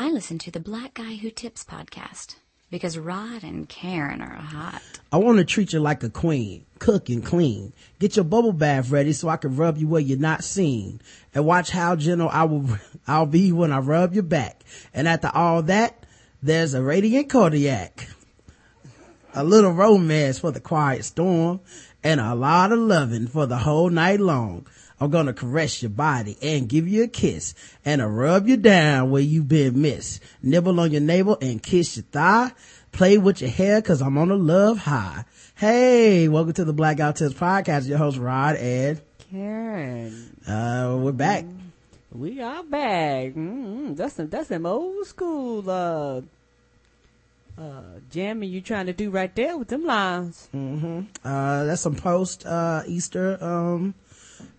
I listen to the Black Guy Who Tips podcast because Rod and Karen are hot. I want to treat you like a queen, cook and clean. Get your bubble bath ready so I can rub you where you're not seen. And watch how gentle I will, I'll be when I rub your back. And after all that, there's a radiant cardiac. A little romance for the quiet storm and a lot of loving for the whole night long. I'm gonna caress your body and give you a kiss and a rub you down where you've been missed. Nibble on your navel and kiss your thigh. Play with your hair cause I'm on a love high. Hey, welcome to the Black Guy Who Tips podcast. Your host Rod and Karen. Uh, we're back. We are back. Mm-hmm. That's some, that's some old school, uh, uh, jamming you trying to do right there with them lines. Mm-hmm. Uh, that's some post, uh, Easter, um,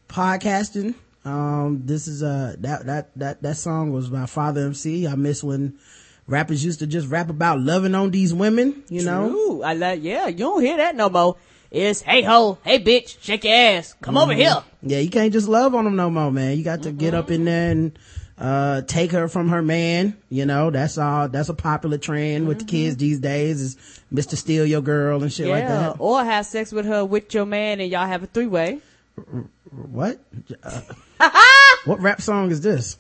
podcasting. Um, this is, uh, that, that, that, that song was by Father MC. I miss when rappers used to just rap about loving on these women, you know? True. I like, yeah, you don't hear that no more. It's, hey ho, hey bitch, shake your ass, come over Mm-hmm. here. Yeah, you can't just love on them no more, man. You got to get up in there and, uh, take her from her man. You know, that's all, that's a popular trend with the kids these days is Mr. Steal Your Girl and shit Yeah, like that. or have sex with her with your man and y'all have a three way. What? Uh, what rap song is this?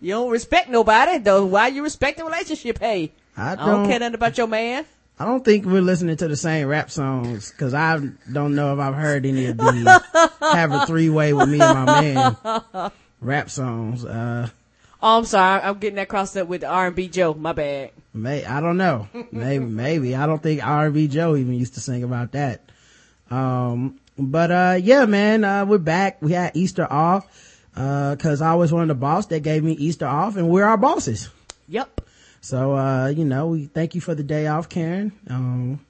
You don't respect nobody, though. Why you respect the relationship? Hey, I I don't, don't, care nothing about your man. I don't think we're listening to the same rap songs because I don't know if I've heard any of these have a three way with me and my man rap songs. Uh, Oh, I'm sorry, I'm getting that crossed up with R and B Joe. My bad. may, I don't know. Maybe, maybe. I don't think R&B Joe even used to sing about that. Um, but, uh, yeah, man, uh, we're back. We had Easter off, uh, cause I was one of the boss that gave me Easter off and we're our bosses. Yep. So, uh, you know, we thank you for the day off, Karen. Um,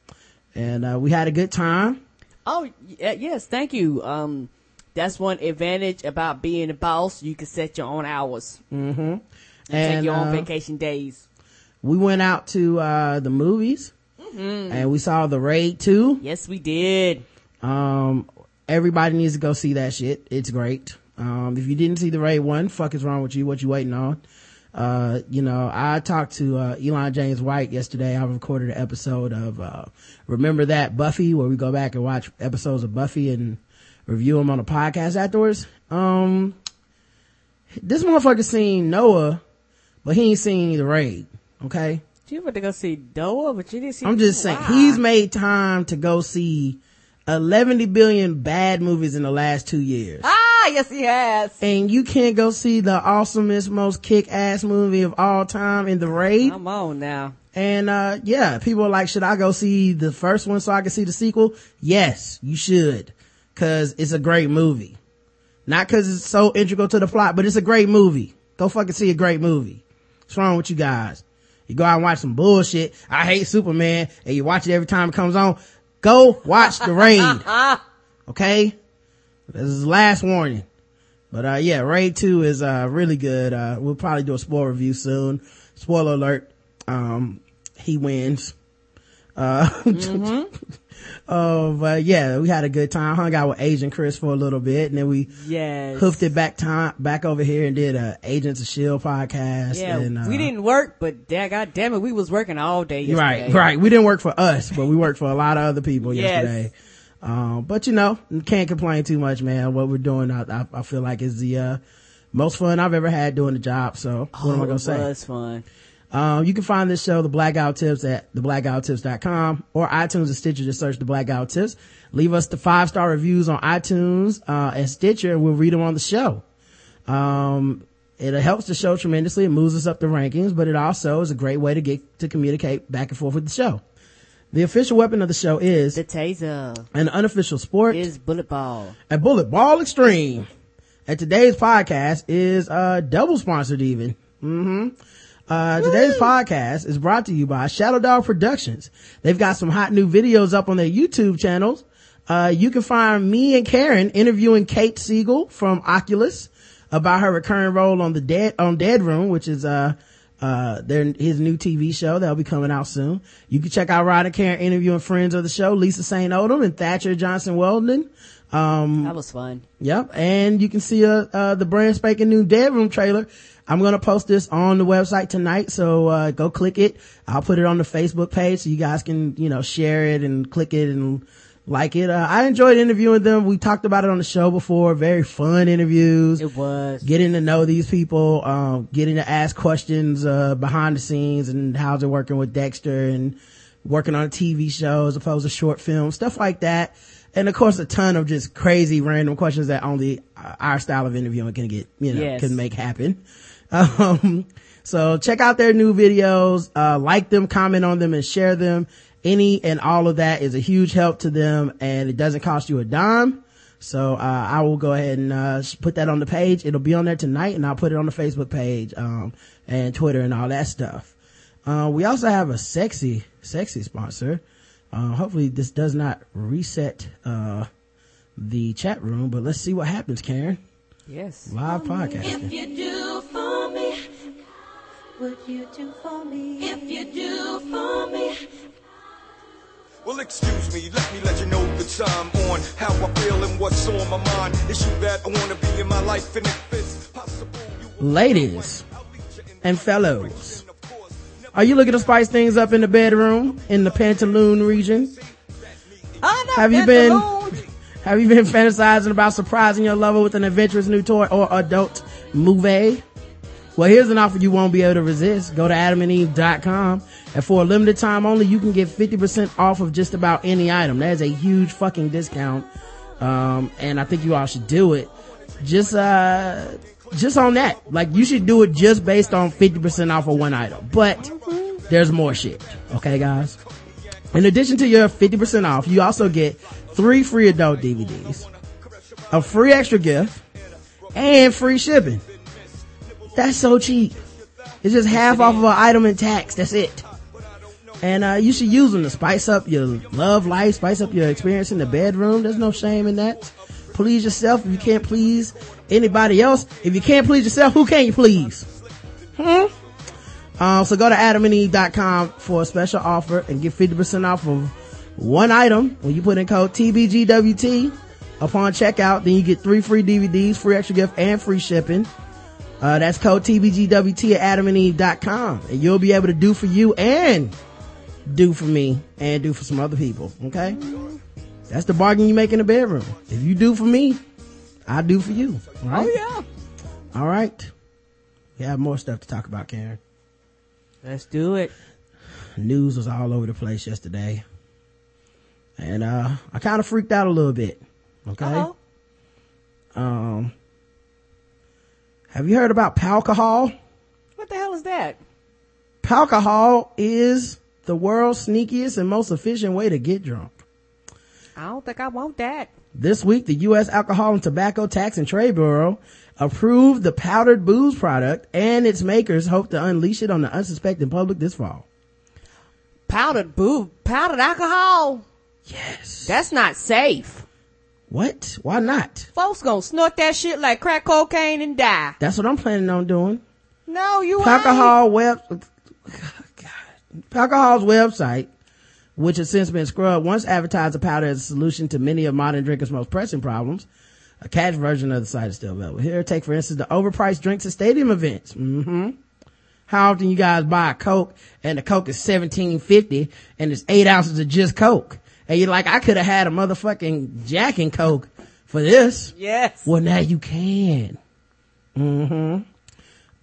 and, uh, we had a good time. Oh y- yes, thank you. Um, that's one advantage about being a boss. You can set your own hours Mm-hmm. and, And, take your own uh, vacation days. We went out to, uh, the movies and we saw the raid 2. Yes, we did. Um, everybody needs to go see that shit. It's great. Um, if you didn't see the raid one, fuck is wrong with you? What you waiting on? Uh, you know, I talked to, uh, Elon James White yesterday. I recorded an episode of, uh, Remember That Buffy, where we go back and watch episodes of Buffy and review them on a podcast afterwards. Um, this motherfucker seen Noah, but he ain't seen the raid. Okay. You went to go see Noah, but you didn't see. I'm just saying, Why? he's made time to go see 11 billion bad movies in the last two years. ah, yes, he has. And you can't go see the awesomest, most kick-ass movie of all time in the raid. Come on now. And, uh, yeah, people are like, should I go see the first one so I can see the sequel? Yes, you should. Cause it's a great movie. Not cause it's so integral to the plot, but it's a great movie. Go fucking see a great movie. What's wrong with you guys? You go out and watch some bullshit. I hate Superman and you watch it every time it comes on. Go watch the raid. Okay? This is the last warning. But, uh, yeah, Raid 2 is, uh, really good. Uh, we'll probably do a spoiler review soon. Spoiler alert. Um, he wins. Uh, oh, but yeah, we had a good time. Hung out with Agent Chris for a little bit and then we Yes. hoofed it back time, back over here and did a Agents of Shield podcast. Yeah, and, uh, we didn't work, but da- God damn it, we was working all day yesterday. Right, right. We didn't work for us, but we worked for a lot of other people Yes. yesterday. Um, but you know, can't complain too much, man. What we're doing, I, I, I feel like is the, uh, most fun I've ever had doing the job. So what am I Oh, gonna it say? was fun. Um, you can find this show, The Black Guy Who Tips, at theblackguywhotips.com or iTunes and Stitcher. Just search The Black Guy Who Tips. Leave us the five star reviews on iTunes, uh, and Stitcher, and we'll read them on the show. Um, it helps the show tremendously. It moves us up the rankings, but it also is a great way to get to communicate back and forth with the show. The official weapon of the show is The taser an unofficial sport, is bullet ball. a bullet ball extreme. And today's podcast is, uh, double sponsored even. hmm Uh, today's podcast is brought to you by Shadow Dog Productions. They've got some hot new videos up on their YouTube channels. Uh, you can find me and Karen interviewing Kate Siegel from Oculus about her recurring role on the dead, on Dead Room, which is, uh, uh, their, his new TV show that'll be coming out soon. You can check out Rod and Karen interviewing friends of the show, Lisa St. Odom and Thatcher Johnson Weldon, Um, That was fun. Yep. And you can see, uh, uh, the brand spanking new Dead Room trailer. I'm going to post this on the website tonight. So, uh, go click it. I'll put it on the Facebook page so you guys can, you know, share it and click it and like it. Uh, I enjoyed interviewing them. We talked about it on the show before. Very fun interviews. It was. Getting to know these people, um, getting to ask questions, uh, behind the scenes and how's it working with Dexter and working on a TV show as opposed to short films, stuff like that and of course a ton of just crazy random questions that only our style of interviewing can get you know Yes. can make happen um so check out their new videos uh like them comment on them and share them any and all of that is a huge help to them and it doesn't cost you a dime so uh, I will go ahead and uh, put that on the page. It'll be on there tonight, and I'll put it on the Facebook page um, and Twitter and all that stuff. Uh, we also have a sexy, sexy sponsor. Uh, hopefully this does not reset, uh, the chat room, but let's see what happens, Karen. Yes. Live podcast. you do for me, would you do for me? If you do for me, Well, excuse me, let me let you know the time on how I feel and what's on my mind. Issue that I wanna be in my life and if it's possible. Ladies and fellows, are you looking to spice things up in the bedroom in the pantaloon region? Have you been have you been fantasizing about surprising your lover with an adventurous new toy or adult movie? Well, here's an offer you won't be able to resist. Go to adamandeve.com and for a limited time only, you can get 50% off of just about any item. That is a huge fucking discount. Um, and I think you all should do it. Just, uh, just on that. Like you should do it just based on 50% off of one item. But there's more shit. Okay, guys? In addition to your 50% off, you also get three free adult DVDs, a free extra gift, and free shipping. That's so cheap. It's just half off of an item in tax. That's it. And, uh, you should use them to spice up your love life, spice up your experience in the bedroom. There's no shame in that. Please yourself if you can't please anybody else. If you can't please yourself, who can you please? Hmm? Um, so go to adamandeve.com for a special offer and get 50% off of one item when you put in code TBGWT upon checkout. Then you get three free DVDs, free extra gift, and free shipping. Uh, that's code TBGWT at adamandeve.com and you'll be able to do for you and do for me and do for some other people. Okay. That's the bargain you make in the bedroom. If you do for me, I do for you. All right. Oh yeah. All right. We have more stuff to talk about, Karen. Let's do it. news was all over the place yesterday. And, uh, I kind of freaked out a little bit. Okay. Uh-oh. Um, have you heard about palcohol? What the hell is that? Palcohol is the world's sneakiest and most efficient way to get drunk. I don't think I want that. This week, the U.S. Alcohol and Tobacco Tax and Trade Bureau approved the powdered booze product and its makers hope to unleash it on the unsuspecting public this fall. Powdered booze, powdered alcohol. Yes. That's not safe. What? Why not? Folks gonna snort that shit like crack cocaine and die. That's what I'm planning on doing. No, you ain't. Alcohol web, God. Palcohol's website, which has since been scrubbed, once advertised the powder as a solution to many of modern drinkers' most pressing problems. A cache version of the site is still available. Here, take for instance the overpriced drinks at stadium events. hmm How often you guys buy a Coke and the Coke is seventeen fifty and it's eight ounces of just Coke, and you're like, I could have had a motherfucking Jack and Coke for this. Yes. Well, now you can. Mm-hmm.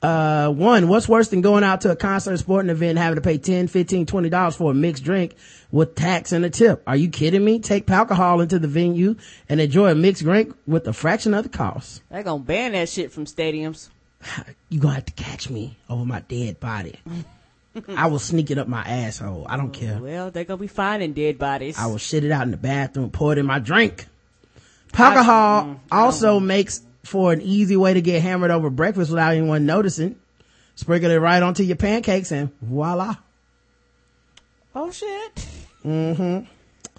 Uh, one, what's worse than going out to a concert, sporting event, and having to pay 10 15 20 dollars for a mixed drink with tax and a tip? Are you kidding me? Take alcohol into the venue and enjoy a mixed drink with a fraction of the cost. They're gonna ban that shit from stadiums. You gonna have to catch me over my dead body. I will sneak it up my asshole. I don't care. Well, they're gonna be finding dead bodies. I will shit it out in the bathroom, pour it in my drink. Palcohol also makes for an easy way to get hammered over breakfast without anyone noticing. Sprinkle it right onto your pancakes and voila. oh shit. Mm-hmm.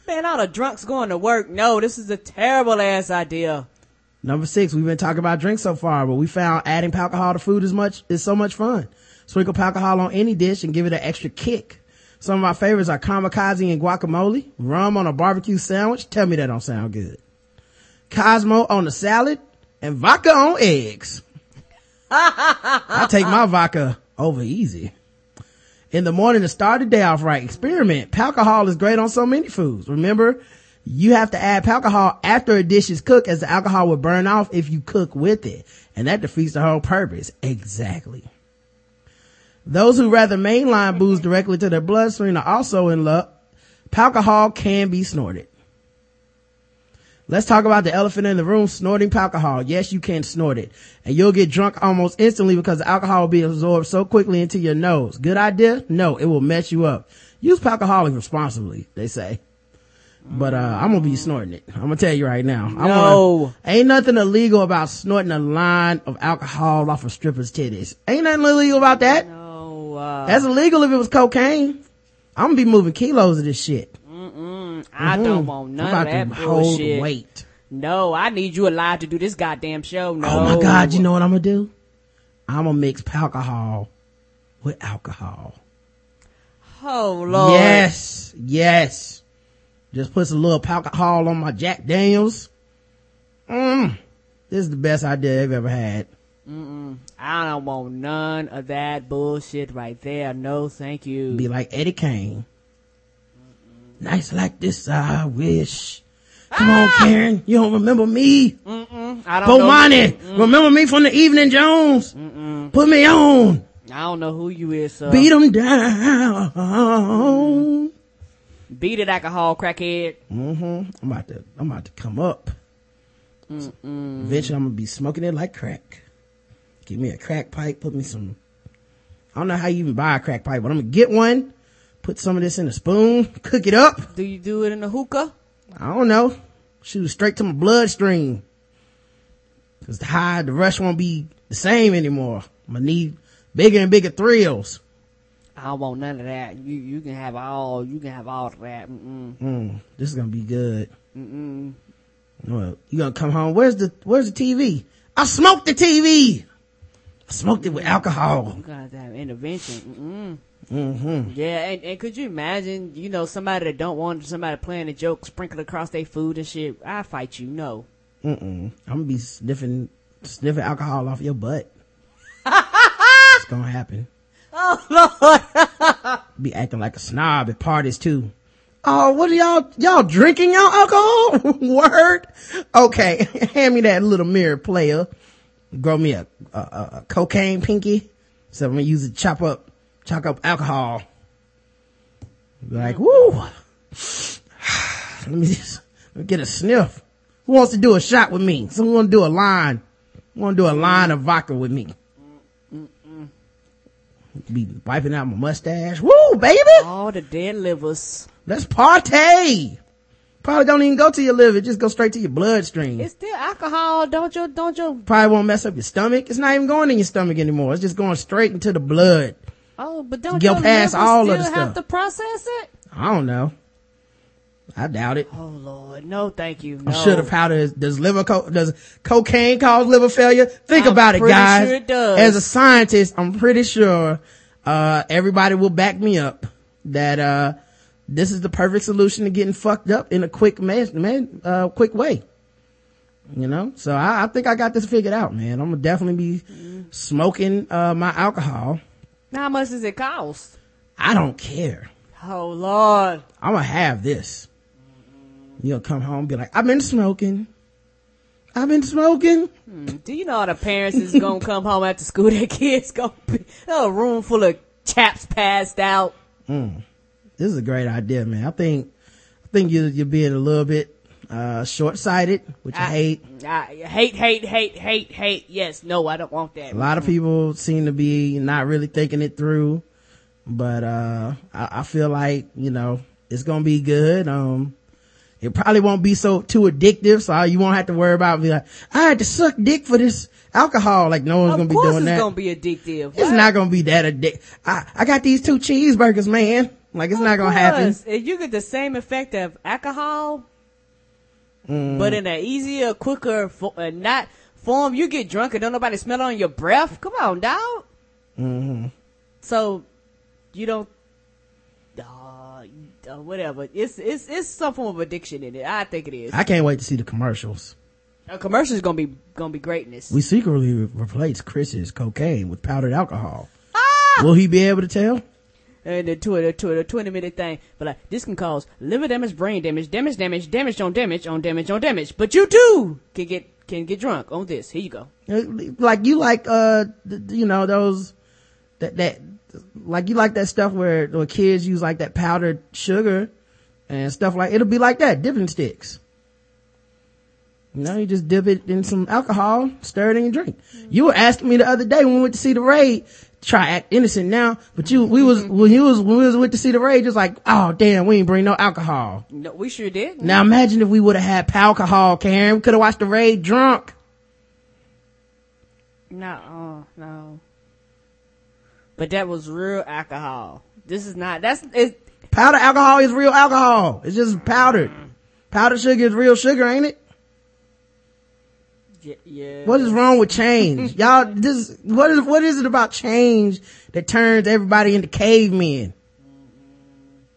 Man, all the drunks going to work. No, this is a terrible ass idea. Number six, we've been talking about drinks so far, but we found adding alcohol to food is much, is so much fun. Sprinkle alcohol on any dish and give it an extra kick. Some of my favorites are kamikaze and guacamole, rum on a barbecue sandwich. Tell me that don't sound good. Cosmo on a salad, and vodka on eggs. I take my vodka over easy. In the morning to start the day off right, experiment. Palcohol is great on so many foods. Remember, you have to add alcohol after a dish is cooked as the alcohol will burn off if you cook with it. And that defeats the whole purpose. Exactly. Those who rather mainline booze directly to their bloodstream are also in luck. Alcohol can be snorted. Let's talk about the elephant in the room, snorting alcohol. Yes, you can snort it. And you'll get drunk almost instantly because the alcohol will be absorbed so quickly into your nose. Good idea? No, it will mess you up. Use alcoholic responsibly, they say. But, uh, I'm gonna be snorting it. I'm gonna tell you right now. I'm No. gonna- ain't nothing illegal about snorting a line of alcohol off a stripper's titties. Ain't nothing illegal about that. No, uh, That's illegal if it was cocaine. I'm gonna be moving kilos of this shit. I don't want none I'm about of that to hold bullshit. weight. No, I need you alive to do this goddamn show. No. Oh my God, you know what I'm gonna do? I'm gonna mix alcohol with alcohol. Oh lord. Yes, yes. Just put some little alcohol on my Jack Daniels. Mm. This is the best idea I've ever had. I don't want none of that bullshit right there. No, thank you. Be like Eddie Kane. Nights like this, I wish. Come on, Karen. You don't remember me? Mm-mm, I don't know. Bomani. Remember me from the Evening Jones? Mm-mm. Put me on. I don't know who you is. Beat Beat 'em down. Beat it, alcohol crackhead. Mm-hmm. I'm about to, I'm about to come up. Mm-mm. Eventually I'm gonna be smoking it like crack. Give me a crack pipe, put me some, I don't know how you even buy a crack pipe, but I'm gonna get one, put some of this in a spoon, cook it up. Do you do it in a hookah? I don't know. Shoot it straight to my bloodstream. Cause the high, the rush won't be the same anymore. I'm gonna need bigger and bigger thrills. I don't want none of that. You you can have all. You can have all of that. Mm-mm. Mm, this is gonna be good. Mm-mm. Well, you gonna come home. Where's the, where's the TV? I smoked the TV. I smoked it with alcohol. You gotta have intervention. Mm-mm. Mm-hmm. Yeah, and, and could you imagine, you know, somebody that don't want somebody playing a joke sprinkled across their food and shit? I fight you. No. Mm-mm. I'm gonna be sniffing, sniffing alcohol off your butt. it's gonna happen. Oh Lord. Be acting like a snob at parties too. Oh, what are y'all, y'all drinking y'all alcohol? Word? Okay. Hand me that little mirror player. Grow me a, a, a, a cocaine pinky. So I'm gonna use it to chop up, up alcohol. Like, woo. Let me just, let me get a sniff. Who wants to do a shot with me? Someone want to do a line? Want to do a line of vodka with me? Be wiping out my mustache. Woo, baby! All the dead livers. Let's party! Probably don't even go to your liver, just go straight to your bloodstream. It's still alcohol. Don't you? Don't you? Probably won't mess up your stomach. It's not even going in your stomach anymore. It's just going straight into the blood. Oh, but don't your past all still of the have stuff. to process it? I don't know. I doubt it. Oh Lord, no, thank you. I'm No. sure the powder is, does liver, co- does cocaine cause liver failure? Think I'm about it, guys. sure it. As a scientist, I'm pretty sure, uh, everybody will back me up that, uh, this is the perfect solution to getting fucked up in a quick man, man, uh, quick way. You know? So I, I think I got this figured out, man. I'm gonna definitely be smoking, uh, my alcohol. How much does it cost? I don't care. Oh Lord. I'm gonna have this. You'll come home and be like, I've been smoking. I've been smoking. Hmm, do you know all the parents is gonna come home after school? Their kids gonna be a room full of chaps passed out. Hmm. This is a great idea, man. I think, I think you, you're being a little bit, uh, short-sighted, which I, I- hate. I hate, hate, hate, hate, hate. Yes, no, I don't want that. A lot of people seem to be not really thinking it through, but, uh, I, I feel like, you know, it's gonna be good. Um, it probably won't be so too addictive, so you won't have to worry about be like, I had to suck dick for this alcohol. Like no one's Of gonna be course, doing it's that. gonna be addictive. It's not gonna be that addictive. I, I got these two cheeseburgers, man. Like it's not gonna happen. If you get the same effect of alcohol, Mm. but in an easier, quicker, fo- uh, not form, you get drunk and don't nobody smell on your breath. Come on, dog. Mm-hmm. So you don't. Uh, uh, whatever. It's it's it's some form of addiction in it. I think it is. I can't wait to see the commercials. A commercial's gonna be gonna be greatness. We secretly re- replaced Chris's cocaine with powdered alcohol. Ah! Will he be able to tell? And the to the to the twenty minute thing. But like this can cause liver damage, brain damage, damage, damage, damage on damage on damage on damage. But you too can get can get drunk on this. Here you go. Uh, Like you like, uh, you know, those, that, that, like you like that stuff where, where kids use like that powdered sugar and stuff like, it'll be like that, dipping sticks. You know, you just dip it in some alcohol, stir it in your drink. You were asking me the other day when we went to see the raid, try to act innocent now, but you, we was, mm-hmm. when you was, when we was went to see the raid, just like, oh damn, we ain't bring no alcohol. No, we sure did. Now imagine if we would have had alcohol, Karen. We could have watched the raid drunk. No, oh, no. But that was real alcohol. This is not. That's it. Powder alcohol is real alcohol. It's just powdered. Mm-hmm. Powdered sugar is real sugar, ain't it? Yeah. yeah. What is wrong with change? Y'all, this, what is, what is it about change that turns everybody into cavemen?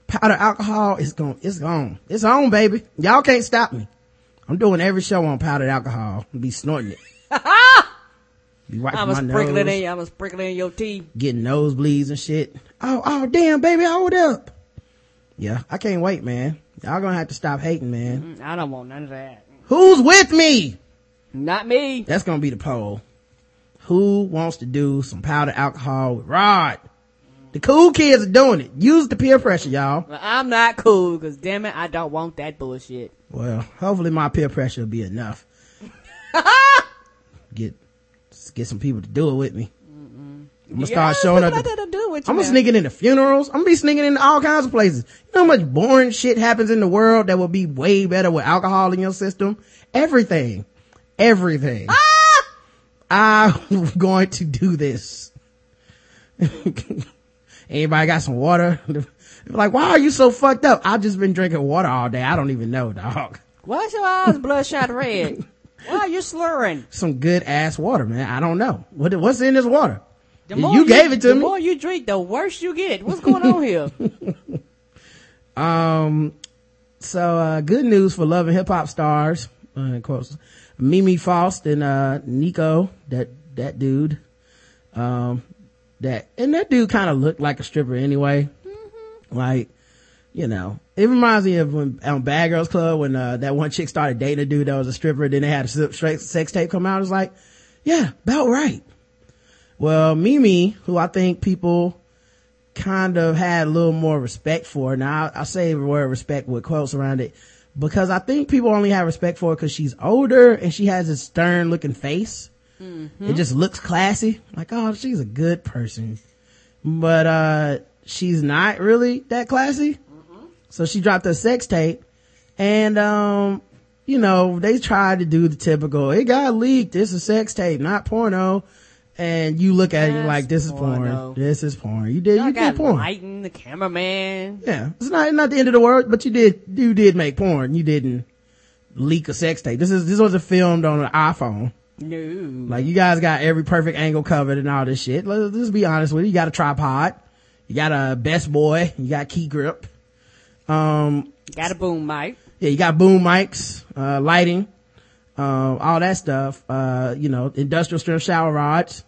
Powder alcohol is gone. It's gone. It's on, baby. Y'all can't stop me. I'm doing every show on powdered alcohol. I'll be snorting it. be wiping I'm my gonna sprinkle it nose, in. I'm gonna sprinkle it in your tea. getting nosebleeds and shit. Oh, oh, damn, baby, hold up. Yeah, I can't wait, man. Y'all gonna have to stop hating, man. I don't want none of that. Who's with me? Not me. That's gonna be the poll. Who wants to do some powdered alcohol with Rod? The cool kids are doing it. Use the peer pressure, y'all. Well, I'm not cool because damn it, I don't want that bullshit. Well, hopefully my peer pressure will be enough. get get some people to do it with me. I'm gonna start showing up. To- to do with you, I'm gonna sneak it into funerals. I'm gonna be sneaking into all kinds of places. You know how much boring shit happens in the world that would be way better with alcohol in your system? Everything. Everything. I'm going to do this. Anybody got some water? like, why are you so fucked up? I've just been drinking water all day. I don't even know, dog. Why's your eyes bloodshot red? Why are you slurring? Some good ass water, man. I don't know. What, what's in this water? The You more gave it to the me. The more you drink, the worse you get. What's going on here? Um, so, uh, good news for love and hip hop stars, uh, quotes, Mimi Faust and, uh, Nikko, that, that dude, um, that, and that dude kind of looked like a stripper anyway. Like, you know, it reminds me of when, on Bad Girls Club when, uh, that one chick started dating a dude that was a stripper, then they had a straight sex tape come out. It was like, yeah, about right. Well, Mimi, who I think people kind of had a little more respect for. Now, I, I say the word respect with quotes around it because I think people only have respect for her because she's older and she has a stern looking face. It just looks classy. Like, oh, she's a good person. But, uh, she's not really that classy. So she dropped a sex tape and, um, you know, they tried to do the typical, it got leaked. It's a sex tape, not porno. And you look at it, like, this is porn. porno. This is porn. You did, I you did porn. lighting, the cameraman. Yeah, it's not not the end of the world, but you did you did make porn. You didn't leak a sex tape. This is this wasn't filmed on an iPhone. No. Like you guys got every perfect angle covered and all this shit. Let's just be honest with you. You got a tripod. You got a best boy. You got key grip. Um, got a boom mic. yeah, you got boom mics, uh, lighting, um, all that stuff. Uh, you know, industrial strength shower rods.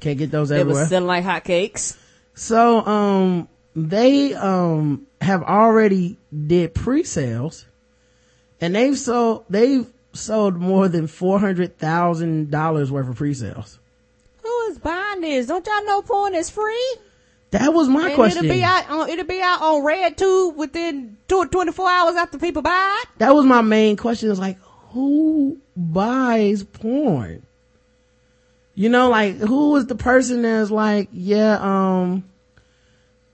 Can't get those They everywhere. was selling like hotcakes. So, um, they, um, have already did pre-sales and they've sold, they've sold more than $400,000 worth of pre-sales. Who is buying this? Don't y'all know porn is free? That was my and question. it'll be out on it'll be out on RedTube within two, 24 hours after people buy it. that was my main question is like, who buys porn? You know, like, who is the person that's like, yeah, um,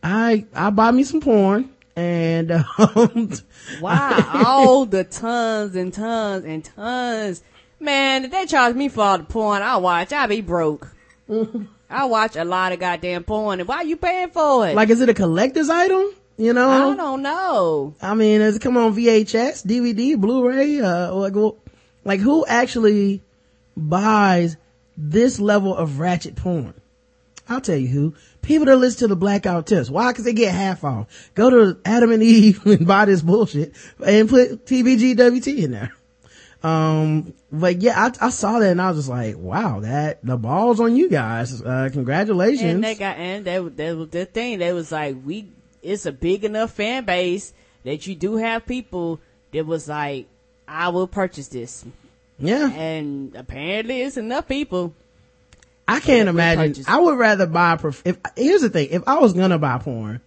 I, I buy me some porn and, um, Wow, all the tons and tons and tons. Man, if they charge me for all the porn I watch, I be broke. I watch a lot of goddamn porn, and why you paying for it? like, is it a collector's item? You know? I don't know. I mean, does it come on VHS, DVD, Blu-ray? Uh, like, well, like who actually buys this level of ratchet porn? I'll tell you who. People that listen to the Black Guy Who Tips. Why? Cause they get half off. Go to Adam and Eve and buy this bullshit and put TBGWT in there. Um, but yeah, I, I saw that and I was just like, wow, that, the ball's on you guys. Uh, congratulations. And they got, and that, that was the thing. They was like, we, it's a big enough fan base that you do have people that was like, I will purchase this. Yeah. And apparently it's enough people. I can't imagine. I would rather buy, prof- if, here's the thing. If I was gonna buy porn,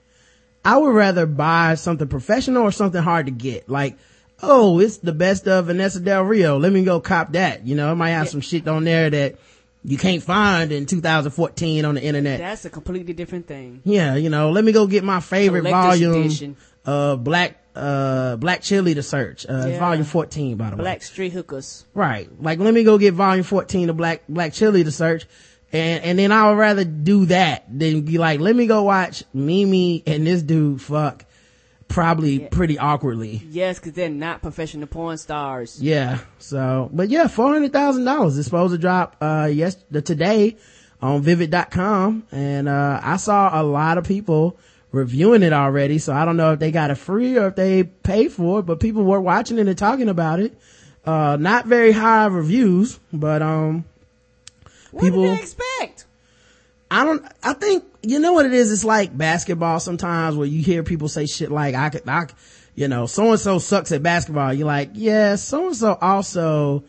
I would rather buy something professional or something hard to get. Like, oh, it's the best of Vanessa Del Rio. Let me go cop that. You know, it might have some shit on there that you can't find in 2014 on the internet. That's a completely different thing. Yeah, you know, let me go get my favorite Collector's volume edition. of Black, uh, Black Chili to search. Uh, Yeah. volume 14, by the way. Black street hookers. Right. Like, let me go get volume 14 of Black, Black Chili to search. And, and then I would rather do that than be like, let me go watch Mimi and this dude fuck probably pretty awkwardly. Yes, cause they're not professional porn stars. Yeah. So, but yeah, $400,000 is supposed to drop, uh, yes, the, today on vivid.com. And, uh, I saw a lot of people reviewing it already. So I don't know if they got it free or if they paid for it, but people were watching it and talking about it. Uh, not very high reviews, but, um, What People- did they expect? I don't, I think, you know what it is? It's like basketball sometimes where you hear people say shit like, I could, I, you know, so and so sucks at basketball. You're like, yeah, so and so also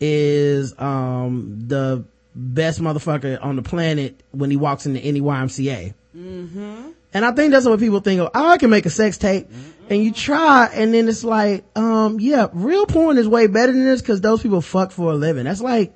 is, um, the best motherfucker on the planet when he walks into any YMCA. Mm-hmm. And I think that's what people think of, oh, I can make a sex tape. And you try, and then it's like, um, yeah, real porn is way better than this because those people fuck for a living. That's like,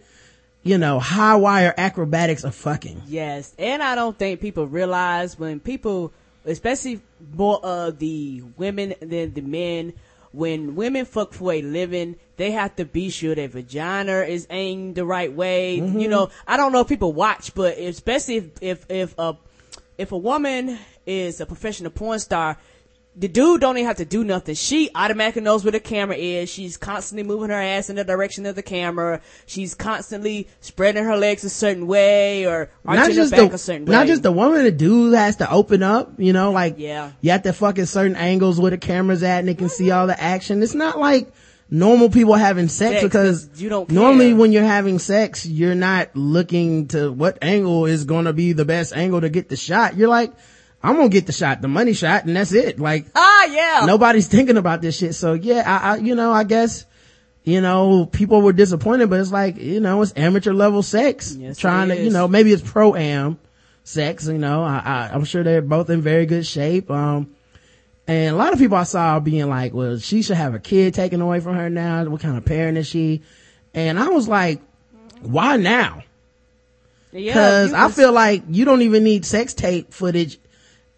you know, high wire acrobatics of fucking. Yes, and I don't think people realize when people, especially more of the women than the men, when women fuck for a living, they have to be sure their vagina is aimed the right way. You know, I don't know if people watch, but especially if if if a if a woman is a professional porn star, the dude don't even have to do nothing. She automatically knows where the camera is. She's constantly moving her ass in the direction of the camera. She's constantly spreading her legs a certain way or arching her back a certain way. not just the woman, the dude has to open up, you know, like, Yeah. you have to fucking certain angles where the camera's at and they can see all the action. It's not like normal people having sex, Sex, because 'cause you don't normally when you're having sex, you're not looking to what angle is going to be the best angle to get the shot. You're like, I'm to get the shot, the money shot, and that's it. Like, ah, yeah. nobody's thinking about this shit. So yeah, I, I, you know, I guess, you know, people were disappointed, but it's like, you know, it's amateur level sex. Yes, trying to, you know, maybe it's pro am sex, you know, I, I, I'm sure they're both in very good shape. Um, and a lot of people I saw being like, well, she should have a kid taken away from her now. What kind of parent is she? And I was like, why now? Yeah, Cause you I feel like you don't even need sex tape footage.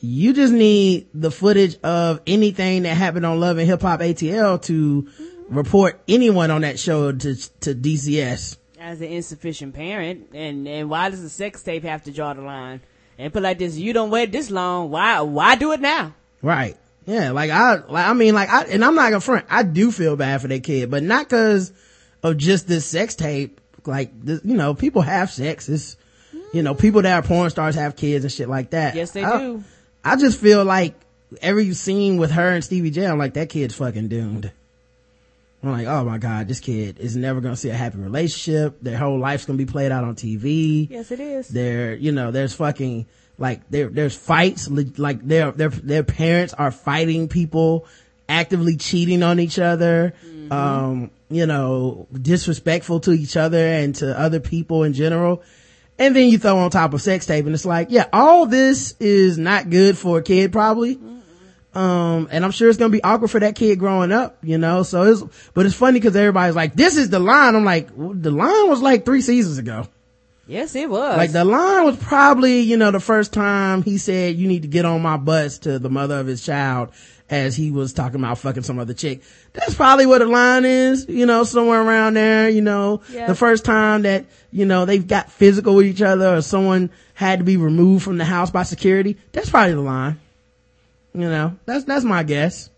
You just need the footage of anything that happened on Love and Hip Hop ATL to report anyone on that show to, to DCS. as an insufficient parent, and and why does the sex tape have to draw the line? And put like this, you don't wait this long. Why why do it now? Right. Yeah. Like I, like, I mean, like I, and I'm not gonna front. I do feel bad for that kid, but not cause of just this sex tape. Like, this, you know, people have sex. It's, you know, people that are porn stars have kids and shit like that. Yes, they I- do. I just feel like every scene with her and Stevie J, I'm like, that kid's fucking doomed. I'm like, oh my god, this kid is never gonna see a happy relationship. Their whole life's gonna be played out on TV. Yes, it is. There, you know, there's fucking like there, there's fights. Like their their their parents are fighting people, actively cheating on each other. Um, you know, disrespectful to each other and to other people in general. And then you throw on top of sex tape and it's like, yeah, all this is not good for a kid probably. Um, and I'm sure it's gonna be awkward for that kid growing up, you know, so it's, but it's funny cause everybody's like, this is the line. I'm like, the line was like three seasons ago. Yes, it was. Like the line was probably, you know, the first time he said, you need to get on my bus to the mother of his child as he was talking about fucking some other chick. That's probably where the line is, you know, somewhere around there, you know, Yeah. the first time that, you know, they've got physical with each other or someone had to be removed from the house by security. That's probably the line. You know, that's, that's my guess.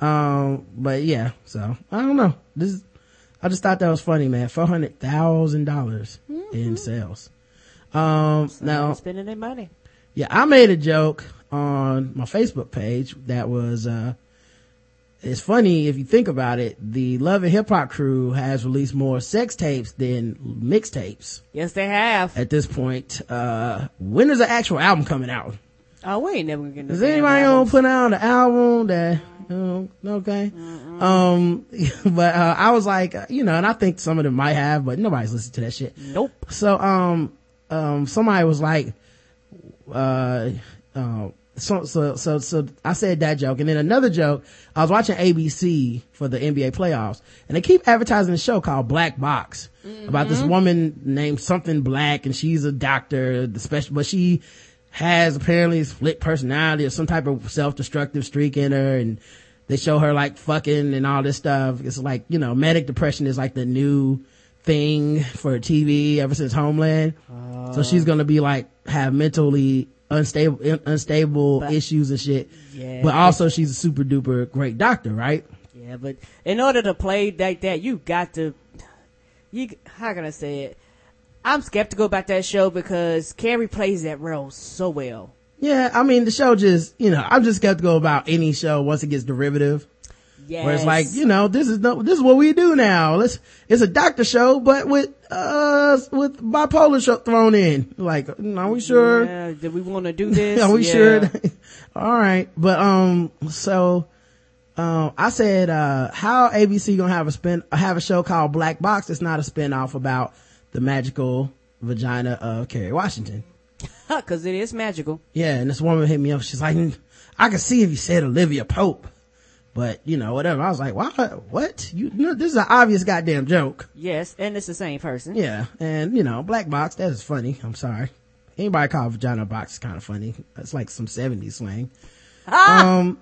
Um, but yeah, so I don't know. This is, I just thought that was funny, man. Four hundred thousand dollars in sales. Um, now, spending their money. yeah, I made a joke on my Facebook page that was, uh, it's funny if you think about it. The Love and Hip Hop crew has released more sex tapes than mixtapes Yes, they have. at this point. Uh, when is the actual album coming out? Oh, we ain't never gonna Is anybody gonna put out an album that, you know, okay? Um, but, uh, I was like, uh, you know, and I think some of them might have, but nobody's listening to that shit. Nope. So, um, um, somebody was like, uh, uh, so, so, so, so I said that joke. And then another joke, I was watching ABC for the NBA playoffs and they keep advertising a show called Black Box about this mm-hmm. woman named something black and she's a doctor, the special, but she has apparently split personality or some type of self-destructive streak in her and they show her like fucking and all this stuff. It's like, you know, manic depression is like the new thing for TV ever since Homeland. so uh. she's gonna be like, have mentally unstable, unstable But- issues and shit. Yeah. But also she's a super duper great doctor, right? Yeah, but in order to play like that, you got to. You how can I say it? I'm skeptical about that show because Carrie plays that role so well. Yeah, I mean, the show just, you know, I'm just skeptical about any show once it gets derivative. Yes. Where it's like, you know, this is no, this is what we do now. Let's, it's a doctor show, but with, uh, with bipolar show thrown in. Like, are we sure? Yeah, do we want to do this? Are we Yeah. sure? All right. But, um, so, um, I said, uh, how ABC gonna have a spin, have a show called Black Box? It's not a spin off about the magical vagina of Kerry Washington. Cause it is magical. Yeah, and this woman hit me up. She's like, I can see if you said Olivia Pope, but you know, whatever. I was like, what? What? You, no, this is an obvious goddamn joke. Yes, and it's the same person. Yeah, and you know, black box. That is funny. I'm sorry. Anybody call vagina box is kind of funny. That's like some 70s slang. Um,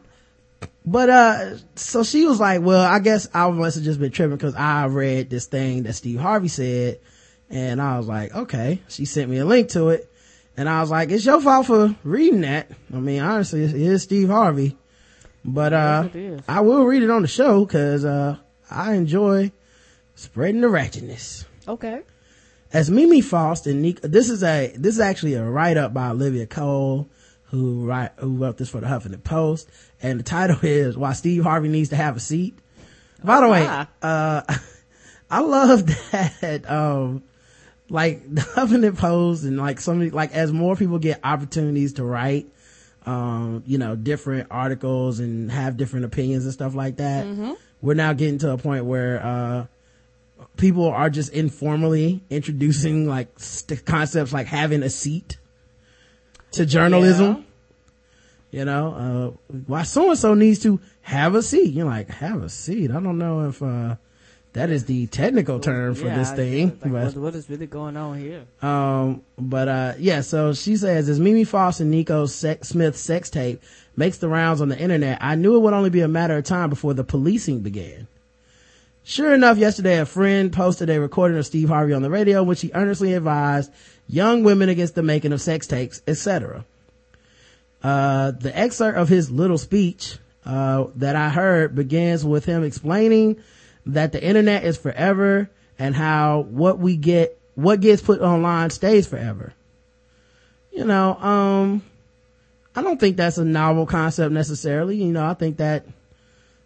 but, uh, so she was like, well, I guess I must have just been tripping because I read this thing that Steve Harvey said. And I was like, okay. She sent me a link to it. And I was like, it's your fault for reading that. I mean, honestly, it is Steve Harvey. But, uh, Yes. I will read it on the show because, uh, I enjoy spreading the ratchetness Okay. as Mimi Faust and Nikko, this is a, this is actually a write up by Olivia Cole, who write, who wrote this for the Huffington Post. And the title is Why Steve Harvey Needs to Have a Seat. By the way, wow. uh, I love that, um, like the Huffington Post and like so many, like as more people get opportunities to write, um, you know, different articles and have different opinions and stuff like that. We're now getting to a point where, uh, people are just informally introducing like st- concepts like having a seat to journalism. You know, uh, why so and so needs to have a seat. You're like, have a seat. I don't know if, uh, that is the technical term for Yeah, this thing. like, but- what, what is really going on here? um, but, uh, yeah, so she says, as Mimi Faust and Nikko sex- Smith sex tape makes the rounds on the internet, I knew it would only be a matter of time before the policing began. Sure enough, yesterday a friend posted a recording of Steve Harvey on the radio, which he earnestly advised young women against the making of sex tapes, etc. Uh, the excerpt of his little speech, uh, that I heard begins with him explaining that the internet is forever and how what we get, what gets put online stays forever. You know, um, I don't think that's a novel concept necessarily. You know, I think that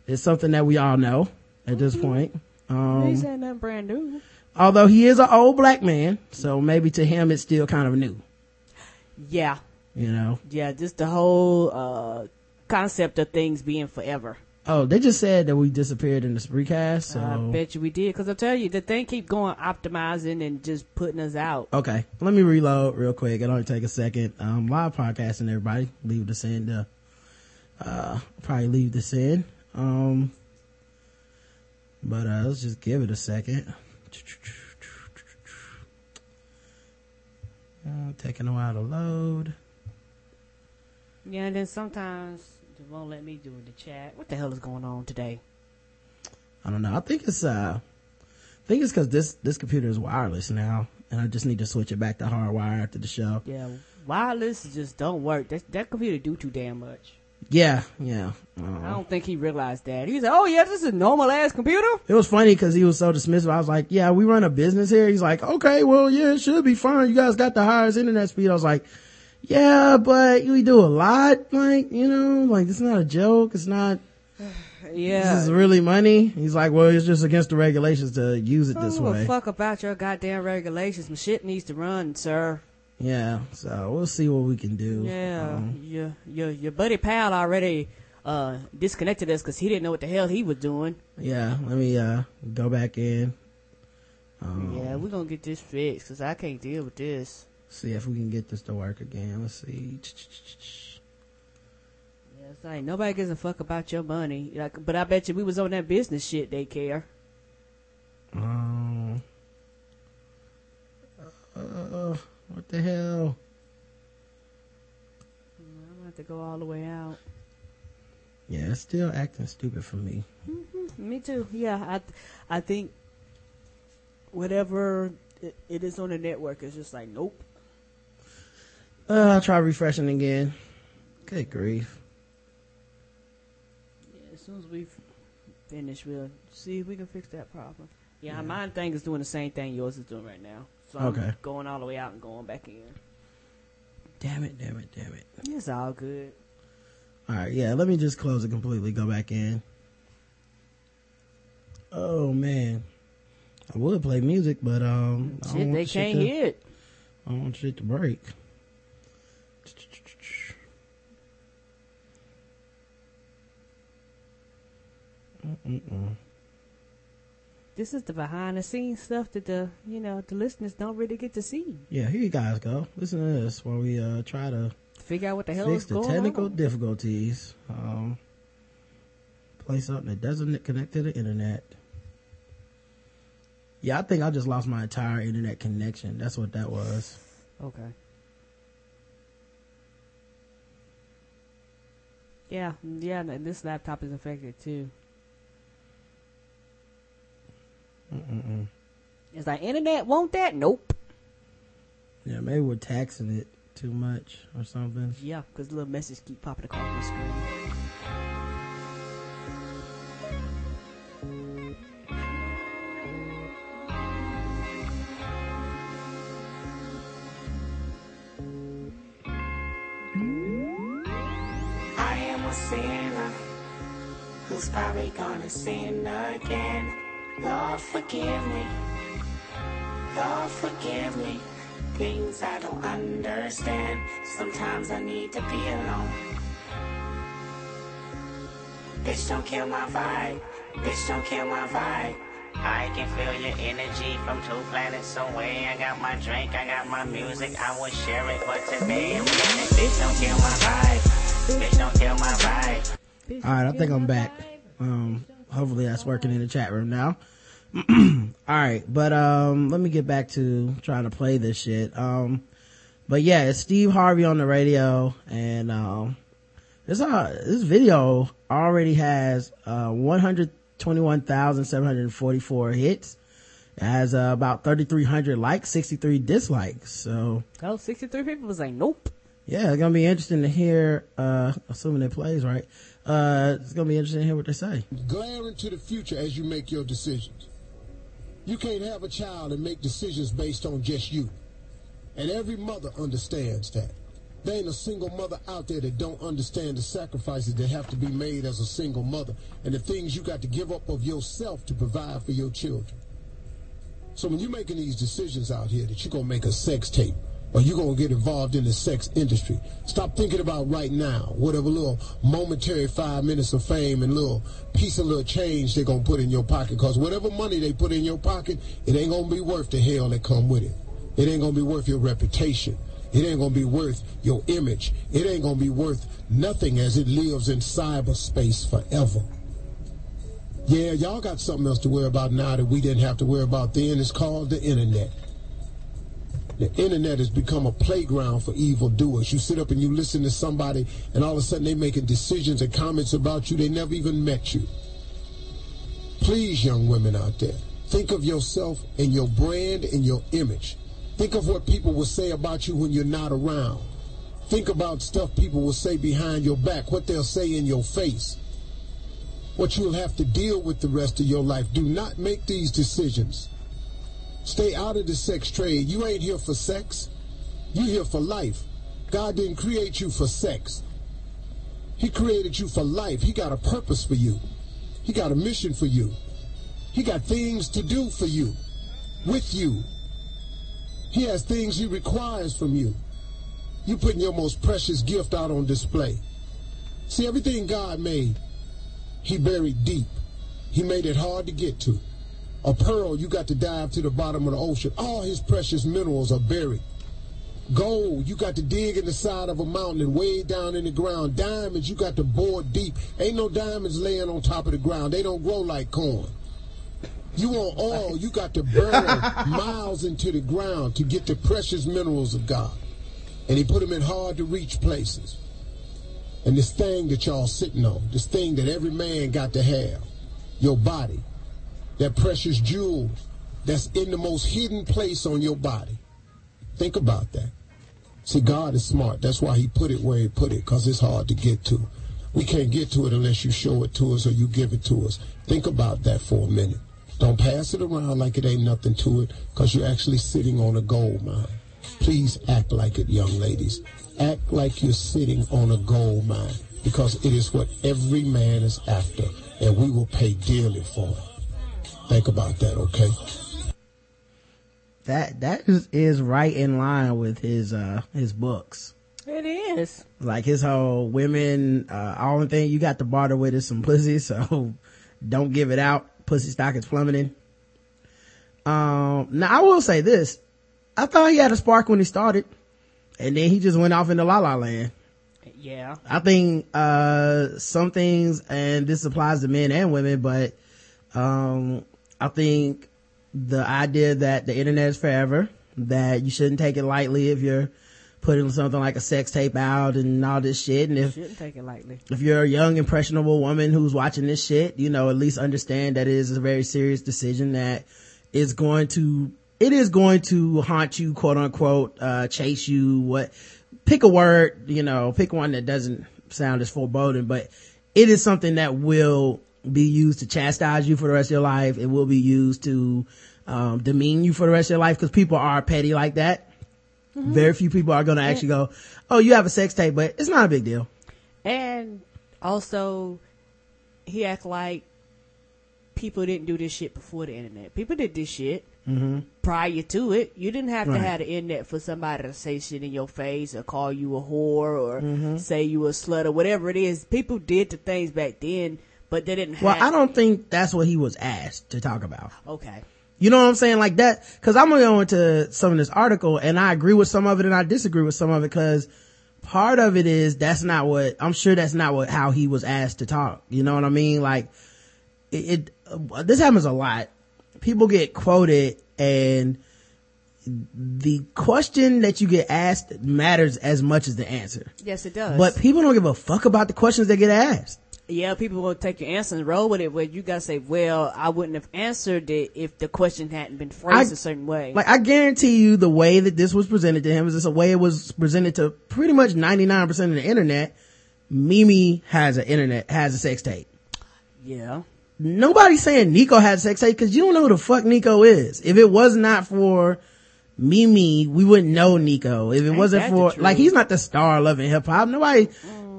is something that we all know at this point. Um, He said nothing brand new. although he is an old black man, so maybe to him it's still kind of new, Yeah, you know. yeah. Just the whole uh, concept of things being forever. Oh, they just said that we disappeared in this recast, so. I bet you we did because I'll tell you the thing keep going optimizing and just putting us out. Okay, let me reload real quick. It'll only take a second. Um, live podcasting, everybody. Leave this in. Uh, uh, probably leave this in. Um, but uh, let's just give it a second. Uh, taking a while to load. Yeah, and then sometimes it won't let me do it in the chat. What the hell is going on today? I don't know. I think it's uh, I think it's because this this computer is wireless now, and I just need to switch it back to hardwire after the show. Yeah, wireless just don't work. That that computer do too damn much. Yeah, yeah. I don't think he realized that. He like, "Oh yeah, this is a normal ass computer." It was funny because he was so dismissive. I was like, yeah, we run a business here. He's like, okay, well, yeah, it should be fine. You guys got the highest internet speed. I was like, yeah, but we do a lot. Like, you know, like it's not a joke. It's not, Yeah. This is really money? He's like, well, it's just against the regulations to use it this way. fuck about your goddamn regulations. My shit needs to run, sir. Yeah, so we'll see what we can do. Yeah, Um, your your your buddy pal already uh disconnected us because he didn't know what the hell he was doing. yeah, let me uh go back in. Um, Yeah, we're gonna get this fixed because I can't deal with this. See if we can get this to work again. Let's see. Yeah, it's like nobody gives a fuck about your money. Like, but I bet you we was on that business shit. They care. Um. Uh, what the hell? I'm gonna have to go all the way out. Yeah, it's still acting stupid for me. Me too. Yeah, I I think whatever it, it is on the network is just like nope. Uh, I'll try refreshing again. Good grief. Yeah, as soon as we finish, we'll see if we can fix that problem. Yeah, mine thing is doing the same thing yours is doing right now. So I'm Okay. going all the way out and going back in. Damn it, damn it, damn it. It's all good. Alright, yeah, let me just close it completely, go back in. Oh man. I would play music, but um I don't Shit, want they shit can't to- hear it. I don't want shit to break. Mm-mm-mm. This is the behind the scenes stuff that the you know the listeners don't really get to see. Yeah, here you guys go. Listen to this while we uh try to Figure out what the hell fix is the going technical on. difficulties. Um, play something that doesn't connect to the internet. Yeah, I think I just lost my entire internet connection. That's what that was. Okay. Yeah, yeah. and This laptop is affected too. Mm-mm-mm. It's like internet want that? Nope. Yeah, maybe we're taxing it too much or something. Yeah, because little messages keep popping across the screen. I am a sinner who's probably gonna sin again. Lord, forgive me. Lord, forgive me. Things I don't understand. Sometimes I need to be alone. Bitch, don't kill my vibe. Bitch, don't kill my vibe. I can feel your energy from two planets away. I got my drink, I got my music, I will share it. But today I'm getting bitch, don't kill my vibe. Bitch, don't kill my vibe. All right, I think I'm back. Um, hopefully that's working in the chat room now. All right, but um, let me get back to trying to play this shit. Um, but yeah, it's Steve Harvey on the radio, and um, this uh, this video already has uh 121,744 hits. It has uh, about 3,300 likes, 63 dislikes. So Oh, 63 people was like, nope. yeah, it's gonna be interesting to hear. Uh, assuming it plays right, uh, it's gonna be interesting to hear what they say. glare into the future as you make your decisions. You can't have a child and make decisions based on just you. And every mother understands that. There ain't a single mother out there that don't understand the sacrifices that have to be made as a single mother and the things you got to give up of yourself to provide for your children. So when you're making these decisions out here that you're gonna make a sex tape or you're gonna get involved in the sex industry, stop thinking about right now, whatever little momentary five minutes of fame and little piece of little change they're gonna put in your pocket. Cause whatever money they put in your pocket, it ain't gonna be worth the hell that come with it. It ain't gonna be worth your reputation. It ain't gonna be worth your image. It ain't gonna be worth nothing as it lives in cyberspace forever. Yeah, y'all got something else to worry about now that we didn't have to worry about then. It's called the internet. The internet has become a playground for evildoers. You sit up and you listen to somebody, and all of a sudden they're making decisions and comments about you. They never even met you. Please, young women out there, think of yourself and your brand and your image. Think of what people will say about you when you're not around. Think about stuff people will say behind your back, what they'll say in your face what you'll have to deal with the rest of your life. Do not make these decisions. Stay out of the sex trade. You ain't here for sex. You're here for life. God didn't create you for sex. He created you for life. He got a purpose for you. He got a mission for you. He got things to do for you, with you. He has things he requires from you. You're putting your most precious gift out on display. See, everything God made, he buried deep. He made it hard to get to. A pearl, you got to dive to the bottom of the ocean. All his precious minerals are buried. Gold, you got to dig in the side of a mountain and way down in the ground. Diamonds, you got to bore deep. Ain't no diamonds laying on top of the ground. They don't grow like corn. You want oil, you got to burn miles into the ground to get the precious minerals of God. And he put them in hard to reach places. And this thing that y'all sitting on, this thing that every man got to have, your body, that precious jewel that's in the most hidden place on your body. Think about that. See, God is smart. That's why he put it where he put it, because it's hard to get to. We can't get to it unless you show it to us or you give it to us. Think about that for a minute. Don't pass it around like it ain't nothing to it, because you're actually sitting on a gold mine. Please act like it, young ladies. Act like you're sitting on a gold mine, because it is what every man is after, and we will pay dearly for it. Think about that, okay? That, that is, is right in line with his, uh, his books. It is. Like his whole women, uh, only thing you got to barter with is some pussy, so don't give it out. Pussy stock is plummeting. Um, now I will say this. I thought he had a spark when he started, and then he just went off into la la land. Yeah. I think, uh, some things, and this applies to men and women, but, um, I think the idea that the internet is forever, that you shouldn't take it lightly if you're putting something like a sex tape out and all this shit. And if, Shouldn't take it lightly. if you're a young impressionable woman who's watching this shit, you know, at least understand that it is a very serious decision that is going to, it is going to haunt you, quote unquote, uh, chase you, what, pick a word, you know, pick one that doesn't sound as foreboding, but it is something that will be used to chastise you for the rest of your life. It will be used to, um, demean you for the rest of your life because people are petty like that. Very few people are going to actually go, Oh, you have a sex tape, but it's not a big deal. And also, he act like people didn't do this shit before the internet. People did this shit prior to it. You didn't have Right. to have the internet for somebody to say shit in your face or call you a whore or Mm-hmm. say you a slut or whatever it is. People did the things back then, but they didn't Well. I don't think that's what he was asked to talk about. Okay. You know what I'm saying? Like that, cause I'm gonna go into some of this article and I agree with some of it and I disagree with some of it cause part of it is that's not what, I'm sure that's not what, how he was asked to talk. You know what I mean? Like it, it uh, this happens a lot. People get quoted and the question that you get asked matters as much as the answer. Yes, it does. But people don't give a fuck about the questions that get asked. Yeah, people will take your answer and roll with it. But you gotta say, well, I wouldn't have answered it if the question hadn't been phrased I- a certain way. Like I guarantee you the way that this was presented to him is just a way it was presented to pretty much 99% of the internet. Mimi has an internet, has a sex tape. yeah. Nobody's saying Nikko had sex tape because you don't know who the fuck Nikko is. If it was not for Mimi, we wouldn't know Nikko. If it Ain't wasn't for, like he's not the star loving hip hop. Nobody,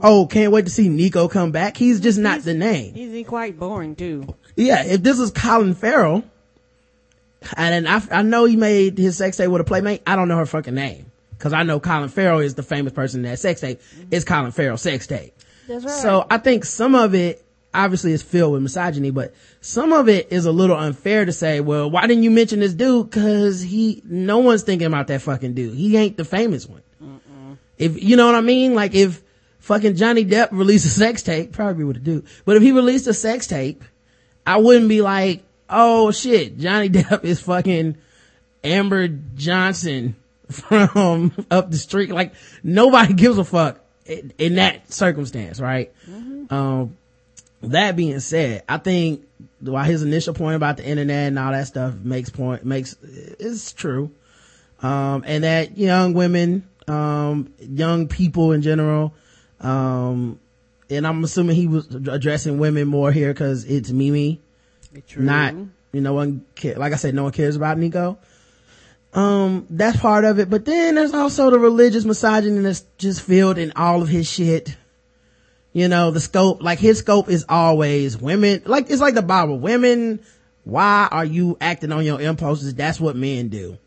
oh, can't wait to see Nikko come back. He's just not the name. He's quite boring too. Yeah, if this was Colin Farrell, and I, I know he made his sex tape with a playmate, I don't know her fucking name. Cause I know Colin Farrell is the famous person in that sex tape. It's Colin Farrell sex tape. That's right. So I think some of it obviously is filled with misogyny, but some of it is a little unfair to say, well, why didn't you mention this dude? Cause he, no one's thinking about that fucking dude. He ain't the famous one. If, you know what I mean? Like if fucking Johnny Depp released a sex tape, probably would have do. But if he released a sex tape, I wouldn't be like, oh shit, Johnny Depp is fucking Amber Johnson from up the street. Like nobody gives a fuck in, in that circumstance, right? Um, that being said, I think while his initial point about the internet and all that stuff makes point, makes, is true. Um, and that young women, um, young people in general, um, and I'm assuming he was addressing women more here because it's Mimi True. not you know one ca- like i said no one cares about nikko um that's part of it but then there's also the religious misogyny that's just filled in all of his shit You know, the scope, like his scope is always women, like, it's like the Bible. Women, why are you acting on your impulses? That's what men do.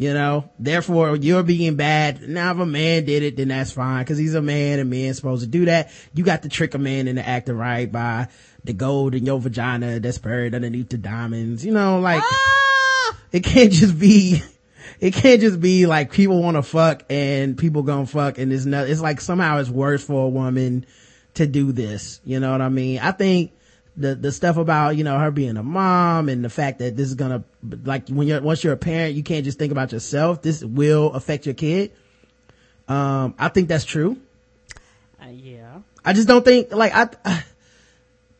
You know, therefore you're being bad. Now if a man did it, then that's fine because he's a man and men's supposed to do that. You got to trick a man into acting right by the gold in your vagina that's buried underneath the diamonds. You know, like ah! it can't just be, it can't just be like people want to fuck and people gonna fuck and it's not, it's like somehow it's worse for a woman to do this. You know what I mean? I think the, the stuff about, you know, her being a mom and the fact that this is gonna, like when you're, once you're a parent, you can't just think about yourself. This will affect your kid. Um, I think that's true. Uh, yeah. I just don't think, like, I,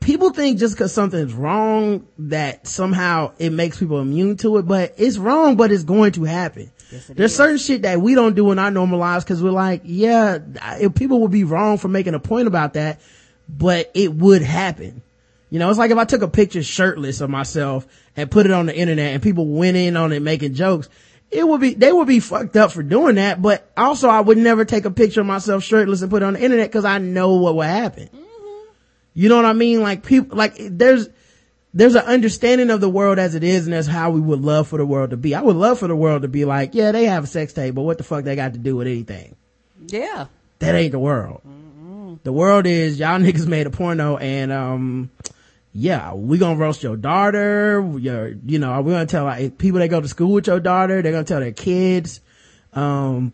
people think just cause something's wrong that somehow it makes people immune to it, but it's wrong, but it's going to happen. Yes, There's is. certain shit that we don't do in our normal lives cause we're like, yeah, people would be wrong for making a point about that, but it would happen. You know, it's like if I took a picture shirtless of myself and put it on the internet and people went in on it making jokes, it would be, they would be fucked up for doing that, but also I would never take a picture of myself shirtless and put it on the internet cause I know what would happen. You know what I mean? Like people, like there's, there's an understanding of the world as it is and that's how we would love for the world to be. I would love for the world to be like, yeah, they have a sex tape, but what the fuck they got to do with anything? Yeah. That ain't the world. The world is y'all niggas made a porno and, um, yeah, we gonna roast your daughter. Your, you know, we're gonna tell like people that go to school with your daughter, they're gonna tell their kids, um,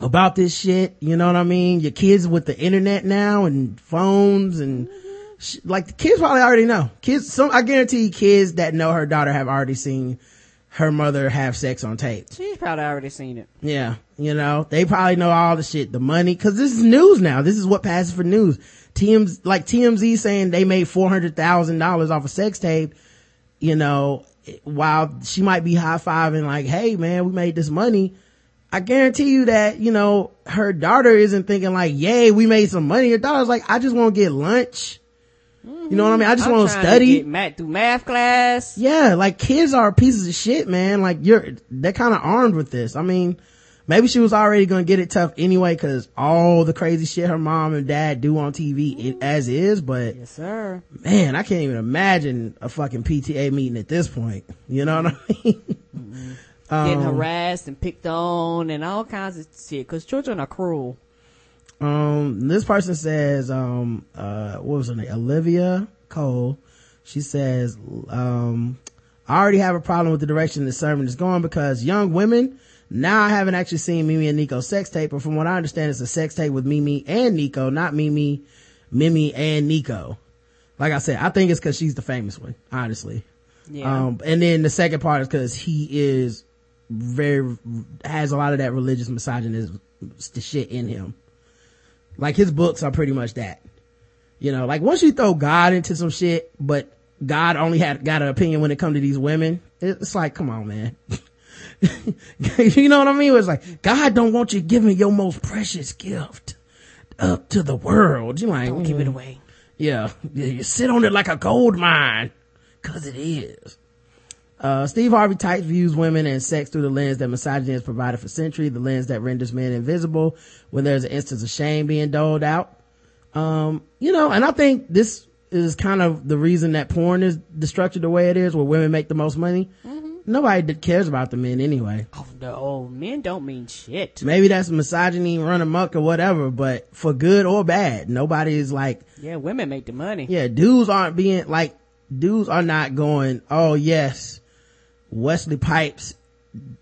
about this shit. You know what I mean? Your kids with the internet now and phones and sh- like the kids probably already know. Kids, some, I guarantee kids that know her daughter have already seen her mother have sex on tape. She's probably already seen it. Yeah. You know, they probably know all the shit, the money, cause this is news now. This is what passes for news. TMZ, like TMZ saying they made $400,000 off a sex tape, you know, while she might be high fiving like, Hey man, we made this money. I guarantee you that, you know, her daughter isn't thinking like, yay, we made some money. Her daughter's like, I just want to get lunch. You know what I mean? I just want to study. get math through math class. Yeah, like kids are pieces of shit, man. Like you're, they're kind of armed with this. I mean, maybe she was already gonna get it tough anyway cause all the crazy shit her mom and dad do on TV it, as is, but Yes, sir. man, I can't even imagine a fucking PTA meeting at this point. You know what I mean? Getting Um, harassed and picked on and all kinds of shit. Cause children are cruel. Um, this person says, um, uh, what was her name? Olivia Cole. She says, um, I already have a problem with the direction the sermon is going because young women, now I haven't actually seen Mimi and Nikko's sex tape, but from what I understand, it's a sex tape with Mimi and Nikko, not Mimi, Mimi and Nikko. Like I said, I think it's cause she's the famous one, honestly. Yeah. Um, and then the second part is cause he is very, has a lot of that religious misogynism, shit in him. Like his books are pretty much that. You know, like once you throw God into some shit, but God only had got an opinion when it comes to these women, it's like, come on, man. you know what I mean? It's like, God don't want you giving your most precious gift up to the world. You're like, Don't give it away. Yeah. You sit on it like a gold mine. Cause it is. Uh, Steve Harvey Tight views women and sex through the lens that misogyny has provided for centuries, the lens that renders men invisible when there's an instance of shame being doled out. Um, you know, and I think this is kind of the reason that porn is the structure the way it is, where women make the most money. Nobody cares about the men anyway. Oh, no, men don't mean shit. Maybe that's misogyny run amok or whatever, but for good or bad, nobody is like, Yeah, women make the money. yeah, dudes aren't being like, dudes are not going, oh yes, Wesley Pipes,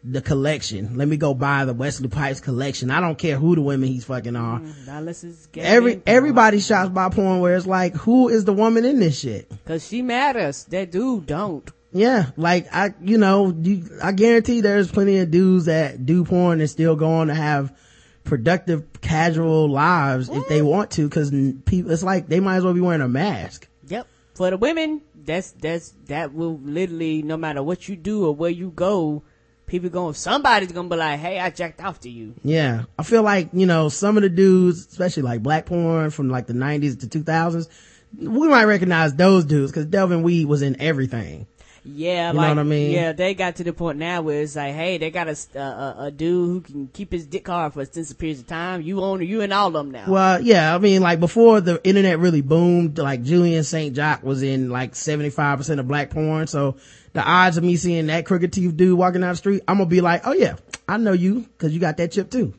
the collection. Let me go buy the Wesley Pipes collection. I don't care who the women he's fucking are. Mm, it's Every, everybody shops by porn where it's like, who is the woman in this shit? Cause she matters. That dude don't. Yeah, like I, you know, I guarantee there's plenty of dudes that do porn and still go on to have productive, casual lives if they want to, cause people, it's like they might as well be wearing a mask. Yep. For the women, that's, that's, that will literally, no matter what you do or where you go, people going, somebody's gonna be like, hey, I jacked off to you. Yeah. I feel like, you know, some of the dudes, especially like black porn from like the 90s to 2000s, we might recognize those dudes cause Devlin Weed was in everything. Yeah, You know what I mean? Yeah, they got to the point now where it's like, hey, they got a, a, a dude who can keep his dick hard for extensive periods of time. You own you and all of them now. Well, yeah, I mean, like before the internet really boomed, like Julian St. Jox was in like 75% of black porn. So the odds of me seeing that crooked teeth dude walking down the street, I'm gonna be like, oh yeah, I know you, cause you got that chip too.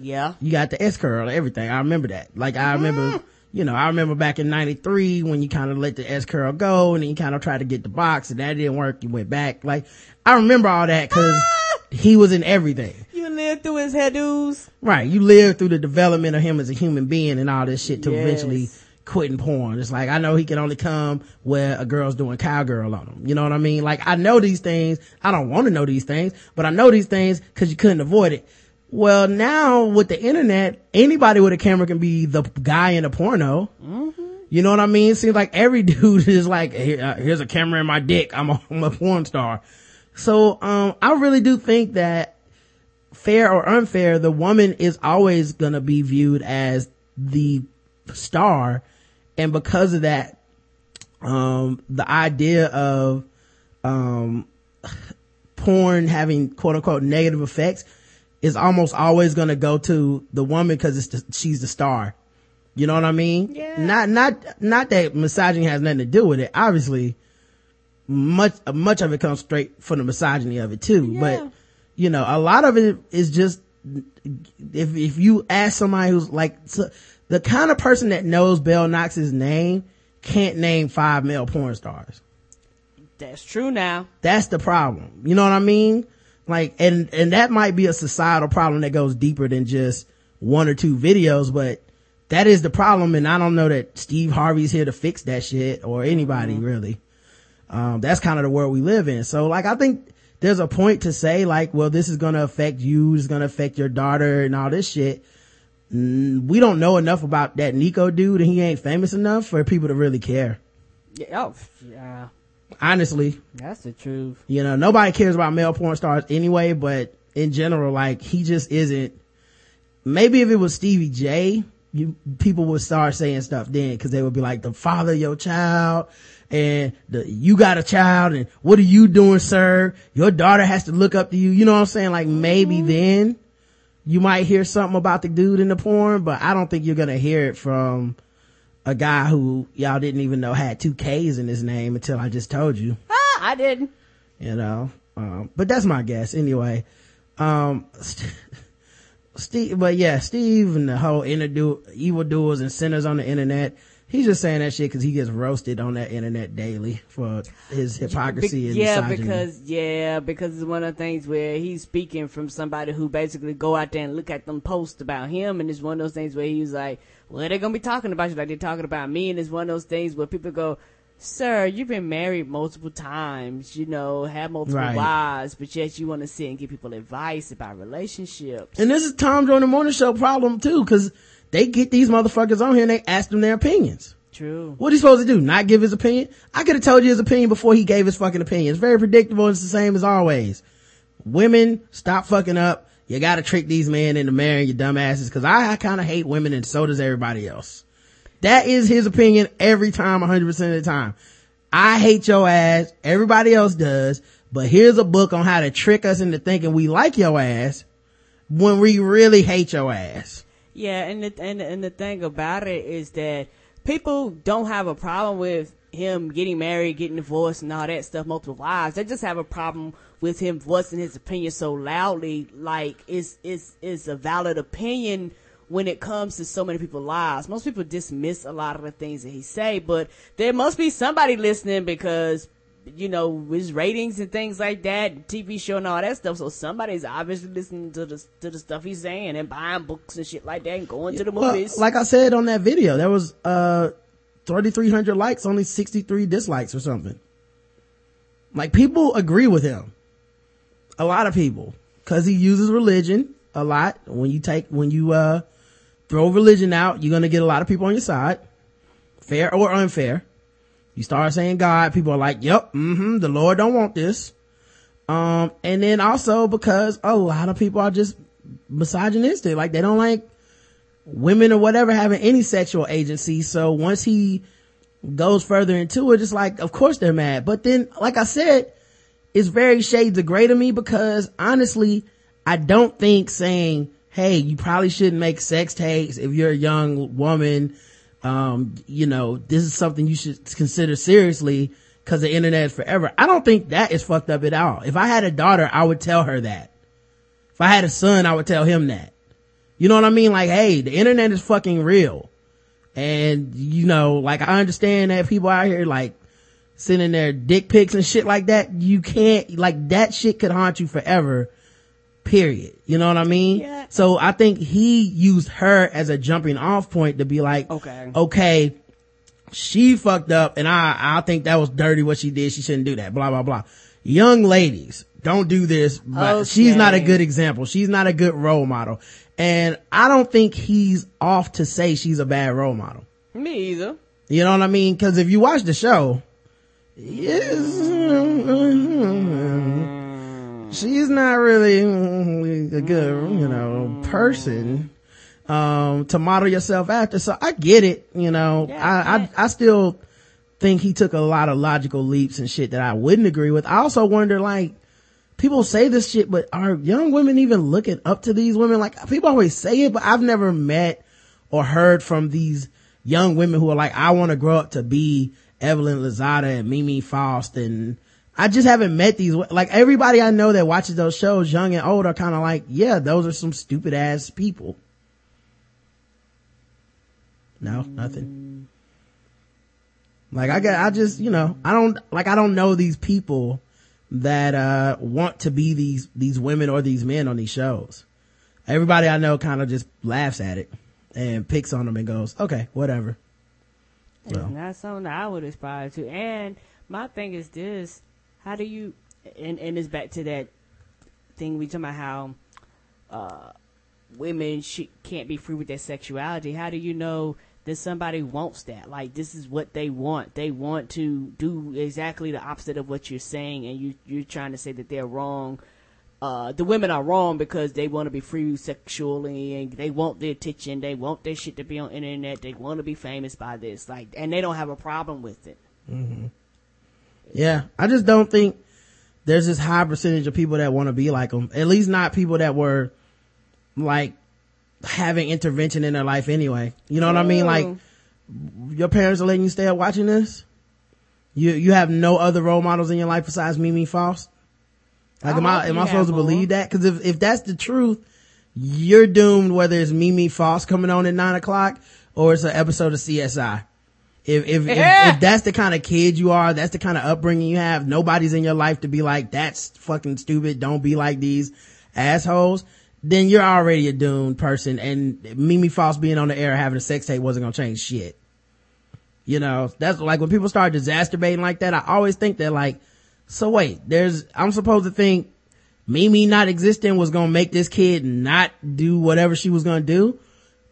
yeah. You got the S curl, everything. I remember that. Like I remember, mm-hmm. You know, I remember back in 93 when you kind of let the S curl go and then you kind of tried to get the box and that didn't work. You went back. Like I remember all that cause ah! he was in everything. You lived through his hairdos. Right. You lived through the development of him as a human being and all this shit to Yes. eventually quitting porn. It's like, I know he can only come where a girl's doing cowgirl on him. You know what I mean? Like, I know these things. I don't want to know these things, but I know these things because you couldn't avoid it. Well, now with the internet, anybody with a camera can be the guy in a porno. You know what I mean? It seems like every dude is like, "Here- uh, here's a camera in my dick. I'm a, I'm a porn star. So, um, I really do think that fair or unfair, the woman is always gonna be viewed as the star. And because of that, um, the idea of, um, porn having quote unquote negative effects is almost always gonna go to the woman because it's the, she's the star. You know what I mean? Yeah. Not, not, not that misogyny has nothing to do with it. Obviously, much, much of it comes straight from the misogyny of it too. Yeah. But, you know, a lot of it is just, if, if you ask somebody who's like, so, the kind of person that knows Belle Knox's name can't name five male porn stars. That's true now. That's the problem. You know what I mean? Like, and, and that might be a societal problem that goes deeper than just one or two videos, but that is the problem. And I don't know that Steve Harvey's here to fix that shit or anybody really. Um, that's kind of the world we live in. So like, I think there's a point to say like, well, this is going to affect you. It's going to affect your daughter and all this shit. Mm, We don't know enough about that Nikko dude and he ain't famous enough for people to really care. Yeah, oh, yeah. Honestly. That's the truth. You know, nobody cares about male porn stars anyway, but in general, like, he just isn't. Maybe if it was Stevie J, you, people would start saying stuff then, cause they would be like, the father of your child, and the, you got a child, and what are you doing, sir? Your daughter has to look up to you. You know what I'm saying? Like, maybe mm-hmm. then you might hear something about the dude in the porn, but I don't think you're gonna hear it from a guy who y'all didn't even know had two K's in his name until I just told you. Ah, I didn't. you know um, but that's my guess anyway. Um steve but yeah steve and the whole interdo evil doers and sinners on the internet he's just saying that shit because he gets roasted on that internet daily for his hypocrisy Be- and yeah, because yeah, because it's one of the things where he's speaking from somebody who basically go out there and look at them posts about him, and it's one of those things where he's like, "Well, they're gonna be talking about you like they're talking about me," and it's one of those things where people go. Sir, you've been married multiple times, you know, had multiple Right. wives, but yet you want to sit and give people advice about relationships. and this is tom jones the morning show problem too because they get these motherfuckers on here and they ask them their opinions True. What he supposed to do? Not give his opinion? I could have told you his opinion before he gave his fucking opinion. It's very predictable. It's the same as always. Women, stop fucking up. You gotta trick these men into marrying your dumbasses cause I, I kinda hate women and so does everybody else. That is his opinion every time, 100% of the time. I hate your ass. Everybody else does. But here's a book on how to trick us into thinking we like your ass when we really hate your ass. Yeah, and the, and and the thing about it is that people don't have a problem with him getting married, getting divorced, and all that stuff, multiple wives. They just have a problem with him voicing his opinion so loudly, like it's it's it's a valid opinion when it comes to so many people's lives. Most people dismiss a lot of the things that he say, but there must be somebody listening because you know, his ratings and things like that, TV show and all that stuff. So somebody's obviously listening to the to the stuff he's saying and buying books and shit like that and going to the Well, movies. like I said on that video, there was, uh, 3,300 likes, only 63 dislikes or something. Like people agree with him. A lot of people. Cause he uses religion a lot. When you take, when you, uh, throw religion out, you're gonna get a lot of people on your side. Fair or unfair. You start saying God, people are like, yep, mm-hmm, the Lord don't want this. Um, and then also because a lot of people are just misogynistic. Like they don't like women or whatever having any sexual agency. So once he goes further into it, it's like, of course they're mad. But then, like I said, it's very shades of gray to me because honestly, I don't think saying, hey, you probably shouldn't make sex tapes if you're a young woman. Um, you know, this is something you should consider seriously because the internet is forever. I don't think that is fucked up at all. If I had a daughter, I would tell her that. If I had a son, I would tell him that. You know what I mean? Like, hey, the internet is fucking real. And, you know, like I understand that people out here like sending their dick pics and shit like that. You can't, like that shit could haunt you forever. Period. You know what I mean? Yeah. So I think he used her as a jumping off point to be like, Okay. okay, she fucked up and I, I think that was dirty what she did. She shouldn't do that. Blah, blah, blah. Young ladies, don't do this. But she's not a good example. She's not a good role model. And I don't think he's off to say she's a bad role model. Me either. You know what I mean? Cause if you watch the show, yes, she's not really a good, you know, person, um, to model yourself after. So I get it, you know, Yeah, I. I, I still think he took a lot of logical leaps and shit that I wouldn't agree with. I also wonder, like, people say this shit, but are young women even looking up to these women? Like, people always say it, but I've never met or heard from these young women who are like, I want to grow up to be Evelyn Lozada and Mimi Faust and I just haven't met these, like everybody I know that watches those shows, young and old, are kind of like, yeah, those are some stupid ass people. No, nothing. Like I get, I just, you know, I don't, like I don't know these people that, uh, want to be these, these women or these men on these shows. Everybody I know kind of just laughs at it and picks on them and goes, okay, whatever. Well. not something that I would aspire to. And my thing is this: how do you? And and it's back to that thing we talking about how uh, women sh- can't be free with their sexuality. How do you know that somebody wants that? Like this is what they want. They want to do exactly the opposite of what you're saying, and you you're trying to say that they're wrong. Uh, the women are wrong because they want to be free sexually and they want the attention. They want their shit to be on internet. They want to be famous by this, like, and they don't have a problem with it. Yeah. I just don't think there's this high percentage of people that want to be like them. At least not people that were like having intervention in their life anyway. You know what I mean? Like your parents are letting you stay up watching this. You, you have no other role models in your life besides Mimi Faust. Like, I am I, am I supposed to believe that? Cause if, if that's the truth, you're doomed whether it's Mimi Faust coming on at nine o'clock or it's an episode of CSI. If, if, Yeah. if, if that's the kind of kid you are, that's the kind of upbringing you have, nobody's in your life to be like, that's fucking stupid, don't be like these assholes, then you're already a doomed person and Mimi Faust being on the air having a sex tape wasn't gonna change shit. You know, that's like when people start disastrobating like that, I always think they're like, so wait, there's, I'm supposed to think Mimi not existing was gonna make this kid not do whatever she was gonna do?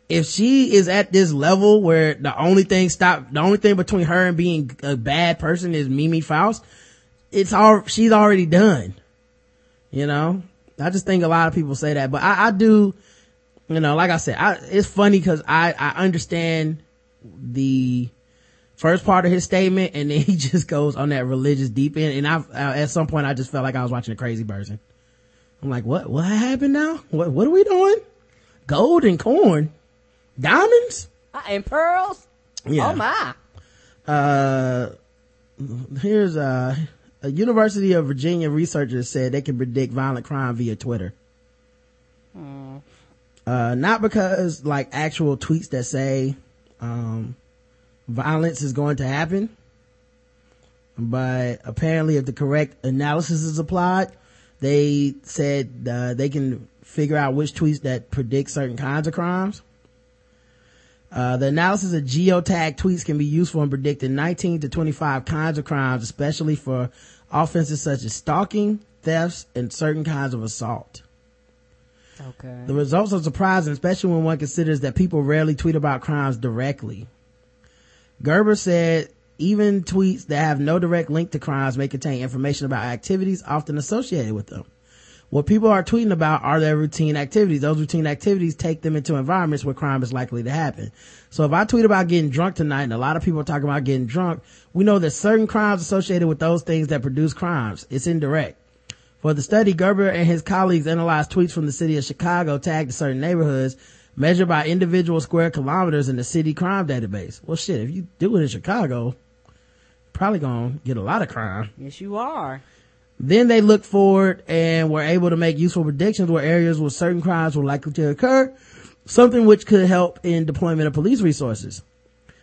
If she is at this level where the only thing stop, the only thing between her and being a bad person is Mimi Faust, it's all, she's already done. You know? I just think a lot of people say that, but I, I do, you know, like I said, I, it's funny cause I, I understand the first part of his statement and then he just goes on that religious deep end. And I, uh, at some point I just felt like I was watching a crazy person. I'm like, what, what happened now? What, what are we doing? Gold and corn, diamonds? And pearls. Yeah. Oh my. Uh, here's uh, a University of Virginia researchers said they can predict violent crime via Twitter. Uh, not because like actual tweets that say, um, violence is going to happen, but apparently if the correct analysis is applied, they said, uh, they can figure out which tweets that predict certain kinds of crimes. Uh, the analysis of geotag tweets can be useful in predicting 19 to 25 kinds of crimes, especially for offenses such as stalking, thefts, and certain kinds of assault. Okay. The results are surprising, especially when one considers that people rarely tweet about crimes directly. Gerber said even tweets that have no direct link to crimes may contain information about activities often associated with them. What people are tweeting about are their routine activities. Those routine activities take them into environments where crime is likely to happen. So if I tweet about getting drunk tonight and a lot of people are talking about getting drunk, we know that certain crimes associated with those things that produce crimes. It's indirect. For the study, Gerber and his colleagues analyzed tweets from the city of Chicago tagged to certain neighborhoods measured by individual square kilometers in the city crime database. Well shit, if you do it in Chicago, probably gonna get a lot of crime. Yes, you are. Then they looked forward and were able to make useful predictions where areas where certain crimes were likely to occur, something which could help in deployment of police resources.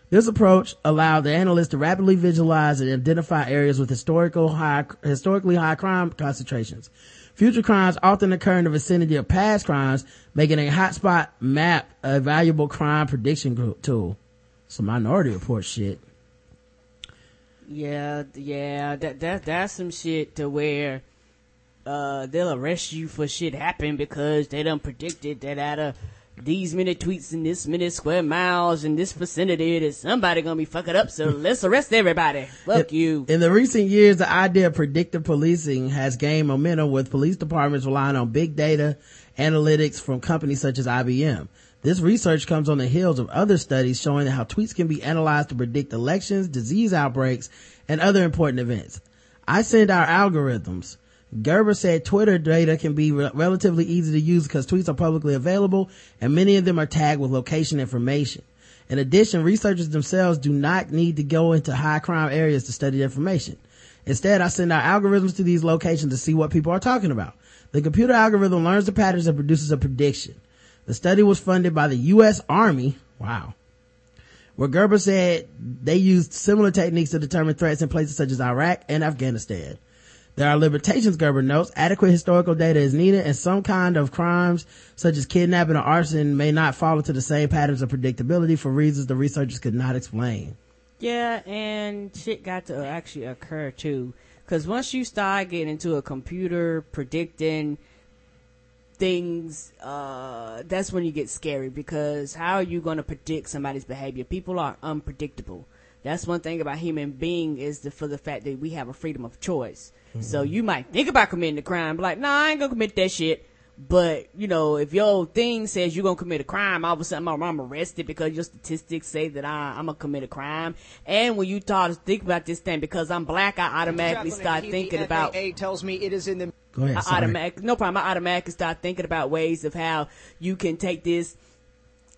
This approach allowed the analysts to rapidly visualize and identify areas with historical high, historically high crime concentrations. Future crimes often occur in the vicinity of past crimes, making a hotspot map a valuable crime prediction tool. Some minority report shit. Yeah, yeah, that that that's some shit to where uh they'll arrest you for shit happen because they done predicted that out of these many tweets in this many square miles in this vicinity that somebody gonna be fucking up, so let's arrest everybody. Fuck you. In the recent years, the idea of predictive policing has gained momentum with police departments relying on big data analytics from companies such as IBM. This research comes on the heels of other studies showing how tweets can be analyzed to predict elections, disease outbreaks, and other important events. I send our algorithms. Gerber said Twitter data can be re- relatively easy to use because tweets are publicly available and many of them are tagged with location information. In addition, researchers themselves do not need to go into high crime areas to study information. Instead, I send our algorithms to these locations to see what people are talking about. The computer algorithm learns the patterns and produces a prediction. The study was funded by the U.S. Army. Wow. Where Gerber said they used similar techniques to determine threats in places such as Iraq and Afghanistan. There are limitations, Gerber notes. Adequate historical data is needed and some kind of crimes such as kidnapping or arson may not fall into the same patterns of predictability for reasons the researchers could not explain. Yeah, and shit got to actually occur too. Cause once you start getting into a computer predicting things, uh, that's when you get scary because how are you going to predict somebody's behavior? People are unpredictable. That's one thing about human being is the, for the fact that we have a freedom of choice. So you might think about committing a crime, but like, nah, I ain't gonna commit that shit. But, you know, if your thing says you're gonna commit a crime, all of a sudden I'm, I'm arrested because your statistics say that I, I'm gonna commit a crime. And when you start to think about this thing, because I'm black, I automatically start thinking about FAA tells me it is in the Go ahead. I automatic, no problem. I automatically start thinking about ways of how you can take this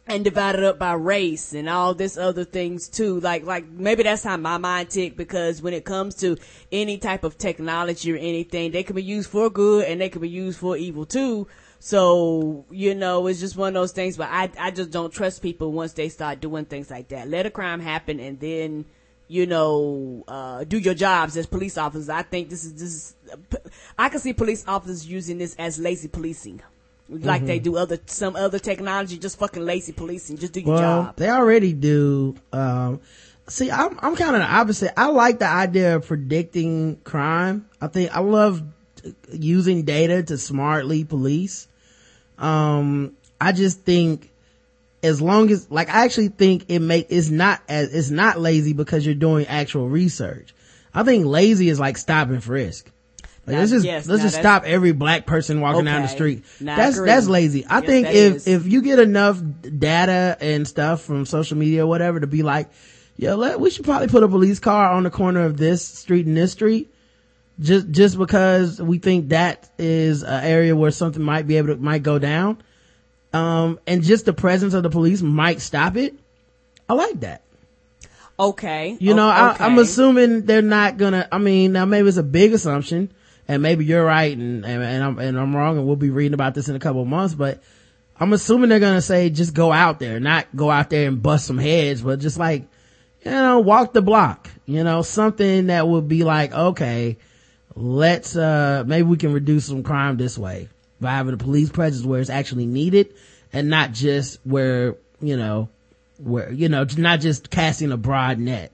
and divide it up by race and all this other things too. Like, like maybe that's how my mind tick because when it comes to any type of technology or anything, they can be used for good and they can be used for evil too. So, you know, it's just one of those things, but I, I just don't trust people once they start doing things like that. Let a crime happen and then, you know, uh, do your jobs as police officers. I think this is, this is, I can see police officers using this as lazy policing. Like they do other, some other technology, just fucking lazy policing. Just do your Well, job. they already do. Um, see, I'm, I'm kind of the opposite. I like the idea of predicting crime. I think I love using data to smartly police. Um, I just think as long as, like, I actually think it make, it's not as, it's not lazy because you're doing actual research. I think lazy is like stop and frisk. Like, Now, let's just, yes, let's just stop every black person walking down the street. Now, that's, that's lazy. I Yes, think if, is. if you get enough data and stuff from social media or whatever to be like, yeah, let, we should probably put a police car on the corner of this street and this street. Just, just because we think that is an area where something might be able to, might go down. Um, and just the presence of the police might stop it. I like that. Okay. You know, I'm assuming they're not gonna, I mean, now maybe it's a big assumption and maybe you're right and, and, and I'm, and I'm wrong and we'll be reading about this in a couple of months, but I'm assuming they're gonna say just go out there, not go out there and bust some heads, but just like, you know, walk the block, you know, something that would be like, okay, let's, uh, maybe we can reduce some crime this way having a police presence where it's actually needed and not just where, you know, where, you know, not just casting a broad net.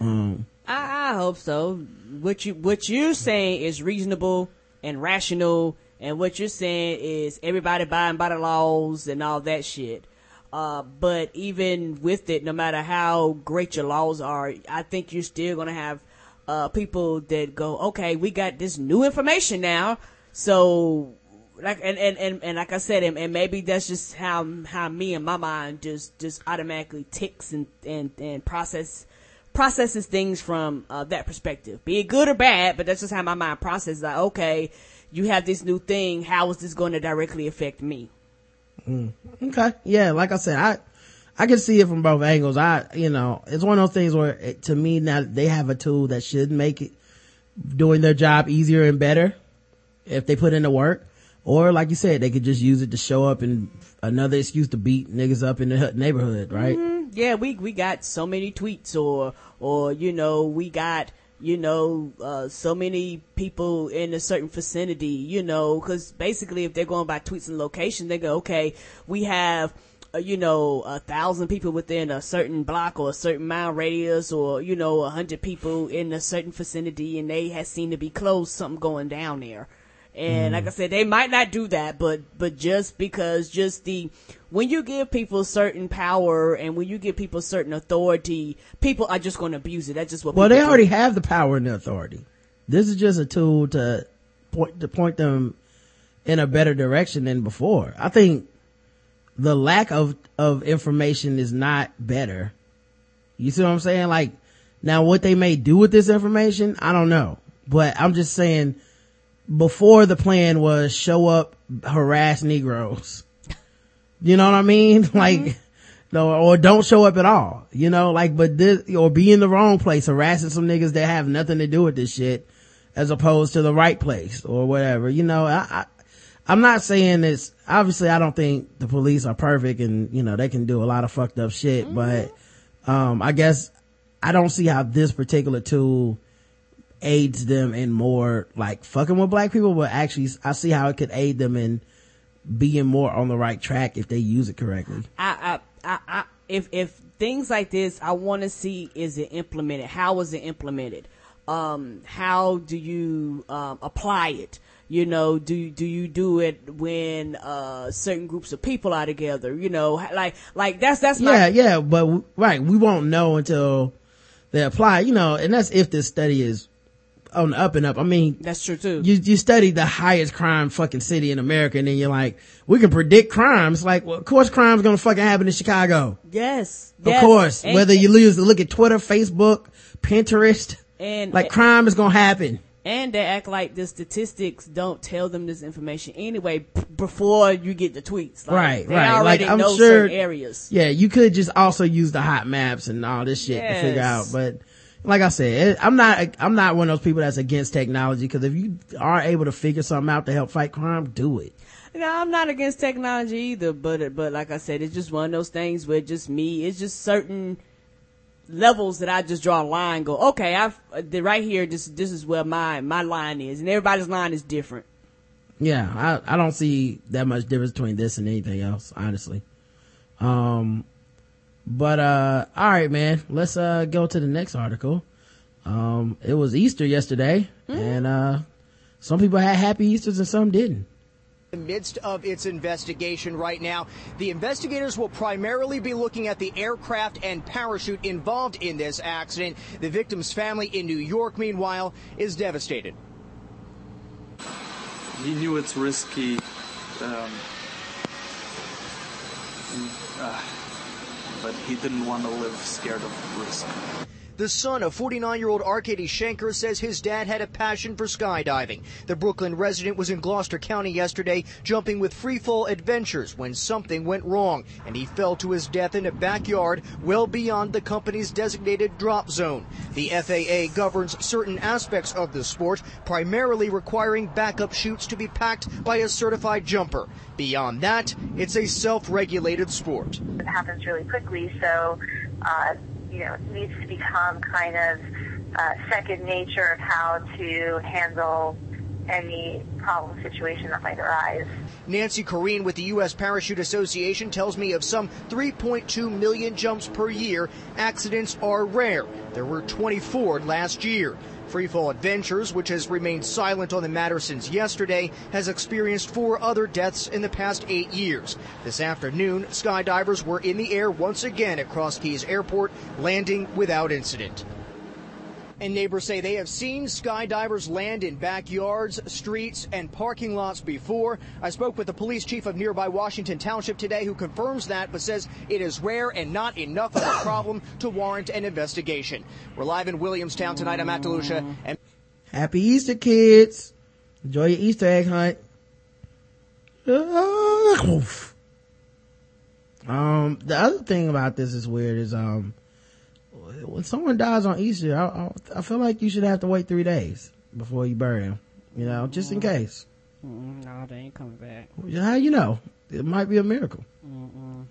Um, I, I hope so. What you what you're saying is reasonable and rational, and what you're saying is everybody buying by the laws and all that shit. Uh, but even with it, no matter how great your laws are, I think you're still gonna have uh, people that go, okay, we got this new information now, So, like, and, and, and, and like I said, and, and maybe that's just how, how me and my mind just, just automatically ticks and, and, and process, processes things from, uh, that perspective. Be it good or bad, but that's just how my mind processes. Like, okay, you have this new thing. How is this going to directly affect me? Mm. Okay. Yeah. Like I said, I, I can see it from both angles. I, you know, it's one of those things where it, to me now they have a tool that should make it doing their job easier and better if they put in the work. Or like you said, they could just use it to show up and another excuse to beat niggas up in the neighborhood, right? yeah, we we got so many tweets or or you know we got you know uh, so many people in a certain vicinity, you know, because basically if they're going by tweets and location, they go okay, we have. Uh, you know, a thousand people within a certain block or a certain mile radius, or you know, a hundred people in a certain vicinity, and they have seen to be close. Something going down there. And like mm. I said, they might not do that, but, but just because just the, when you give people certain power and when you give people certain authority, people are just going to abuse it. That's just what Well, they do. already have the power and the authority. This is just a tool to point, to point them in a better direction than before. I think the lack of, of information is not better. You see what I'm saying? Like, now what they may do with this information, I don't know. But I'm just saying, before the plan was show up, harass Negroes. You know what I mean? Like, no, or don't show up at all. You know, like, but this, or be in the wrong place, harassing some niggas that have nothing to do with this shit, as opposed to the right place or whatever. You know, I, I I'm not saying this. Obviously, I don't think the police are perfect, and you know they can do a lot of fucked up shit. But um, I guess I don't see how this particular tool aids them in more like fucking with black people. But actually, I see how it could aid them in being more on the right track if they use it correctly. I, I, I, I, if, if things like this, I want to see is it implemented? How is it implemented? Um, how do you um, apply it? You know, do do you do it when uh certain groups of people are together? You know, like like that's that's yeah, my yeah, but right, we won't know until they apply, you know, and that's if this study is on the up and up. I mean, that's true too. you you study the highest crime fucking city in America, and then you're like, we can predict crimes. Like, well, of course, crime's gonna fucking happen in Chicago. yes, Of yes. course, And- whether you lose look at Twitter, Facebook, Pinterest, and like crime is gonna happen. and they act like the statistics don't tell them this information anyway p- before you get the tweets. Like, Right, they right. already Like, I'm know sure- areas. Yeah, you could just also use the hot maps and all this shit to figure out, but like I said, I'm not, I'm not one of those people that's against technology because if you are able to figure something out to help fight crime, do it. No, I'm not against technology either, but but like I said, it's just one of those things where just me, it's just certain levels that I just draw a line. Go, okay, I've right here. This this is where my my line is, and everybody's line is different. Yeah, I, I don't see that much difference between this and anything else, honestly. Um, but, uh, all right, man, let's, uh, go to the next article. Um, it was Easter yesterday and, uh, some people had happy Easters and some didn't. the midst of its investigation right now. The investigators will primarily be looking at the aircraft and parachute involved in this accident. The victim's family in New York, meanwhile, is devastated. he knew it's risky. Um, and, uh, but he didn't want to live scared of risk. The son of 49 year old Arkady Shanker says his dad had a passion for skydiving. The Brooklyn resident was in Gloucester County yesterday jumping with Freefall Adventures when something went wrong and he fell to his death in a backyard well beyond the company's designated drop zone. The FAA governs certain aspects of the sport, primarily requiring backup chutes to be packed by a certified jumper. Beyond that, it's a self regulated sport. it happens really quickly. So, uh, you know, it needs to become kind of uh, second nature of how to handle any problem situation that might arise. Nancy Koreen with the U.S. Parachute Association tells me of some 3.2 million jumps per year, accidents are rare. There were 24 last year. Freefall Adventures, which has remained silent on the matter since yesterday, has experienced four other deaths in the past eight years. This afternoon, skydivers were in the air once again at Cross Keys Airport, landing without incident. And neighbors say they have seen skydivers land in backyards, streets, and parking lots before. I spoke with the police chief of nearby Washington Township today who confirms that but says it is rare and not enough of a problem to warrant an investigation. We're live in Williamstown tonight. I'm Matt DeLucia. And Happy Easter, kids. Enjoy your Easter egg hunt. Oof. Um, the other thing about this is weird is, um, when someone dies on Easter, I, I, I feel like you should have to wait three days before you bury them, you know, just in case. Mm, no, they ain't coming back. How you know? It might be a miracle. Mm-mm.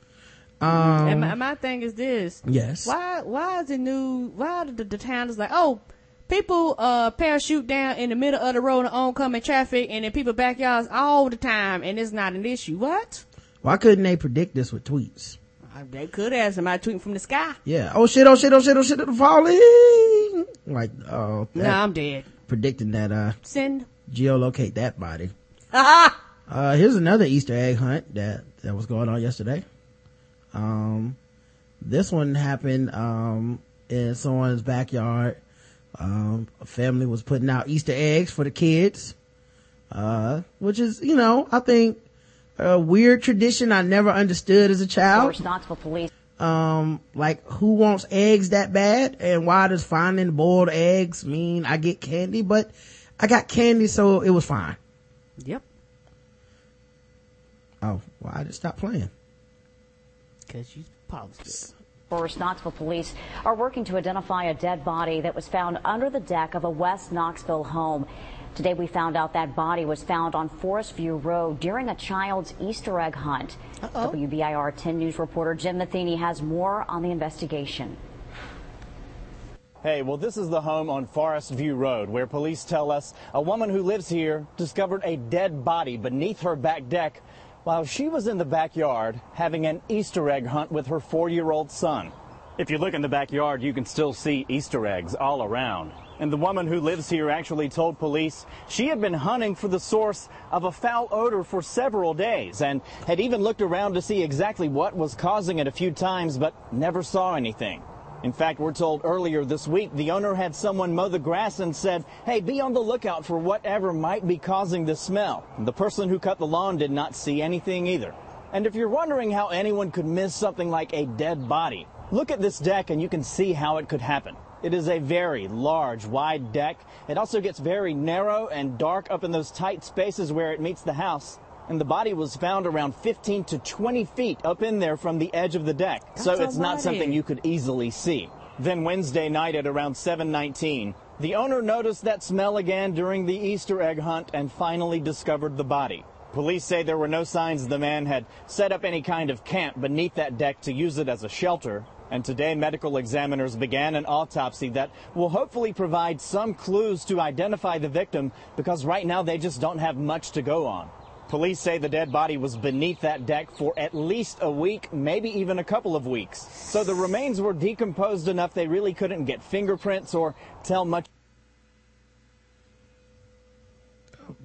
Um, and my, my thing is this. Yes. Why why is the new why the, the town is like, oh, people uh parachute down in the middle of the road in oncoming traffic and in people backyards all the time and it's not an issue. What? Why couldn't they predict this with tweets? They could have somebody tweeting from the sky. Yeah. Oh shit, oh shit, oh shit, oh shit, it's falling. Like, oh. that- Nah, I'm dead. Predicting that, uh, Send. geolocate that body. Ah! Uh, here's another Easter egg hunt that, that was going on yesterday. Um, this one happened, um, in someone's backyard. Um, a family was putting out Easter eggs for the kids. Uh, which is, you know, I think a weird tradition I never understood as a child. First Knoxville police. Um, like who wants eggs that bad? And why does finding boiled eggs mean I get candy? But I got candy, so it was fine. Yep. Oh, well, I just stopped playing. Cause you paused. First Knoxville police are working to identify a dead body that was found under the deck of a West Knoxville home. Today we found out that body was found on Forest View Road during a child's Easter egg hunt. WBIR 10 News reporter Jim Matheny has more on the investigation. Hey, well, this is the home on Forest View Road where police tell us a woman who lives here discovered a dead body beneath her back deck while she was in the backyard having an Easter egg hunt with her four year old son. If you look in the backyard, you can still see Easter eggs all around. And the woman who lives here actually told police she had been hunting for the source of a foul odor for several days and had even looked around to see exactly what was causing it a few times, but never saw anything. In fact, we're told earlier this week the owner had someone mow the grass and said, hey, be on the lookout for whatever might be causing the smell. The person who cut the lawn did not see anything either. And if you're wondering how anyone could miss something like a dead body, look at this deck and you can see how it could happen. It is a very large, wide deck. It also gets very narrow and dark up in those tight spaces where it meets the house. And the body was found around 15 to 20 feet up in there from the edge of the deck. so it's not something you could easily see. Then Wednesday night at around 7:19, the owner noticed that smell again during the Easter egg hunt and finally discovered the body. Police say there were no signs the man had set up any kind of camp beneath that deck to use it as a shelter. And today, medical examiners began an autopsy that will hopefully provide some clues to identify the victim because right now they just don't have much to go on. Police say the dead body was beneath that deck for at least a week, maybe even a couple of weeks. So the remains were decomposed enough they really couldn't get fingerprints or tell much.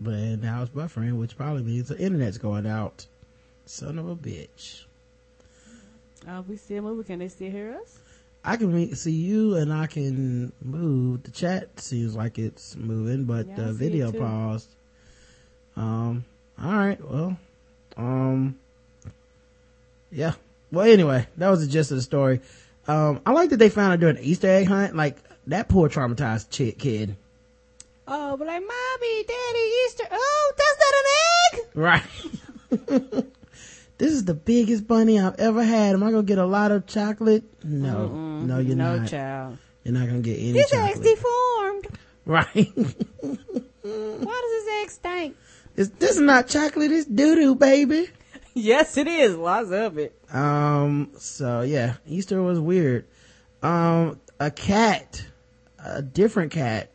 But now it's buffering, which probably means the internet's going out. Son of a bitch. Uh, we still moving. Can they still hear us? I can me- see you and I can move. The chat seems like it's moving, but Yeah, the video paused. Um, alright, well, um, yeah. Well, anyway, that was the gist of the story. Um, I like that they found her during the Easter egg hunt. Like, that poor traumatized chick kid. Oh, but like, mommy, daddy, Easter. Oh, that's not an egg. Right. this is the biggest bunny I've ever had. Am I gonna get a lot of chocolate? No. Mm-mm. No, you're no not. child. You're not gonna get any This chocolate. egg's deformed. Right. Why does this egg stink? It's, this is not chocolate, it's doo-doo, baby. Yes, it is. Lots of it. Um, so yeah, Easter was weird. Um, a cat, a different cat,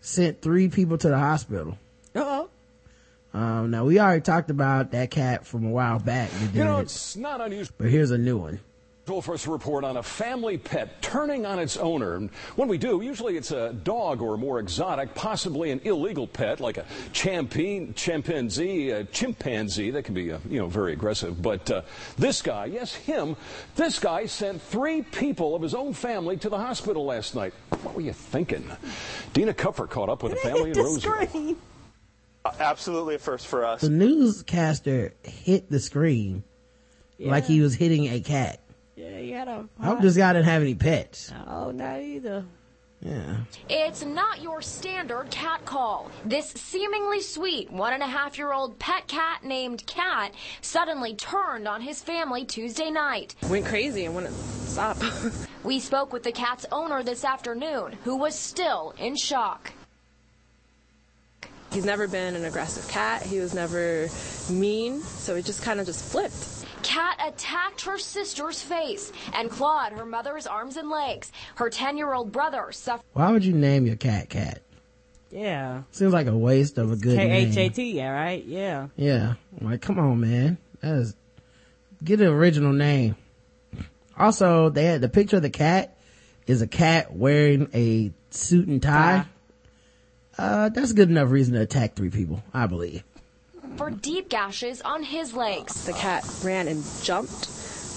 sent three people to the hospital. Um, now we already talked about that cat from a while back. You know, did. it's not unusual. But here's a new one. Well, for us to report on a family pet turning on its owner. And when we do, usually it's a dog or a more exotic, possibly an illegal pet like a champagne, chimpanzee, a chimpanzee that can be, uh, you know, very aggressive. But uh, this guy, yes, him, this guy sent three people of his own family to the hospital last night. What were you thinking? Dina Kupfer caught up with a family in Roseville. Absolutely a first for us. The newscaster hit the screen like he was hitting a cat. Yeah, he had a. I hope this guy didn't have any pets. Oh, not either. Yeah. It's not your standard cat call. This seemingly sweet one and a half year old pet cat named Cat suddenly turned on his family Tuesday night. Went crazy and wouldn't stop. We spoke with the cat's owner this afternoon, who was still in shock. He's never been an aggressive cat. He was never mean, so he just kind of just flipped. Cat attacked her sister's face and clawed her mother's arms and legs. Her 10 year old brother suffered. Why would you name your cat cat? Yeah. Seems like a waste of a good K name. H A T, yeah, right? Yeah. Yeah. Like, come on, man. That is, get an original name. Also, they had the picture of the cat is a cat wearing a suit and tie. Uh, that's a good enough reason to attack three people, I believe. for deep gashes on his legs. The cat ran and jumped